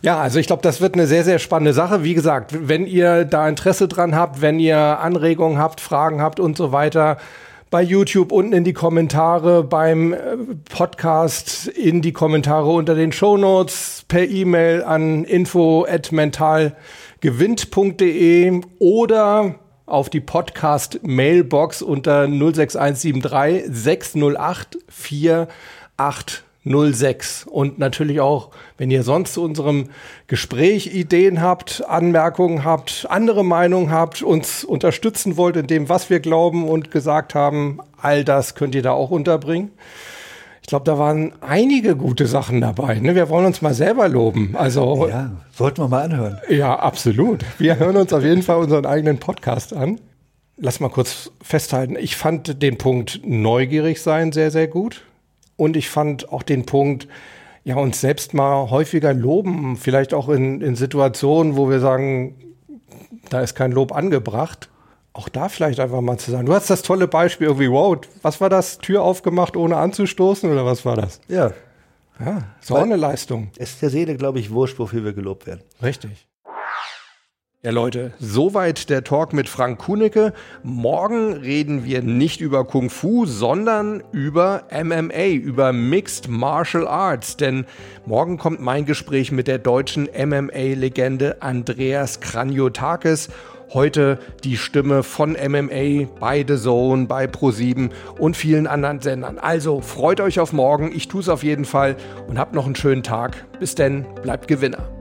Ja, also ich glaube, das wird eine sehr, sehr spannende Sache. Wie gesagt, wenn ihr da Interesse dran habt, wenn ihr Anregungen habt, Fragen habt und so weiter, bei YouTube unten in die Kommentare, beim äh, Podcast in die Kommentare unter den Show Notes, per E-Mail an info at mentalgewinnt.de oder auf die Podcast-Mailbox unter 06173 608 4806. Und natürlich auch, wenn ihr sonst zu unserem Gespräch Ideen habt, Anmerkungen habt, andere Meinungen habt, uns unterstützen wollt in dem, was wir glauben und gesagt haben, all das könnt ihr da auch unterbringen. Ich glaube, da waren einige gute Sachen dabei. Ne? Wir wollen uns mal selber loben. Also ja, sollten wir mal anhören. Ja, absolut. Wir hören uns auf jeden Fall unseren eigenen Podcast an. Lass mal kurz festhalten. Ich fand den Punkt neugierig sein sehr, sehr gut. Und ich fand auch den Punkt, ja, uns selbst mal häufiger loben. Vielleicht auch in, in Situationen, wo wir sagen, da ist kein Lob angebracht auch da vielleicht einfach mal zu sagen. Du hast das tolle Beispiel irgendwie, wow, was war das? Tür aufgemacht, ohne anzustoßen oder was war das? Ja. Ja, so eine Leistung. Es ist der Seele, glaube ich, wurscht, wofür wir gelobt werden. Richtig. Ja, Leute, soweit der Talk mit Frank Kunicke. Morgen reden wir nicht über Kung Fu, sondern über MMA, über Mixed Martial Arts. Denn morgen kommt mein Gespräch mit der deutschen MMA-Legende Andreas Kranjotakis heute die Stimme von MMA bei The Zone, bei Pro7 und vielen anderen Sendern. Also freut euch auf morgen, ich tue es auf jeden Fall und habt noch einen schönen Tag. Bis denn, bleibt Gewinner.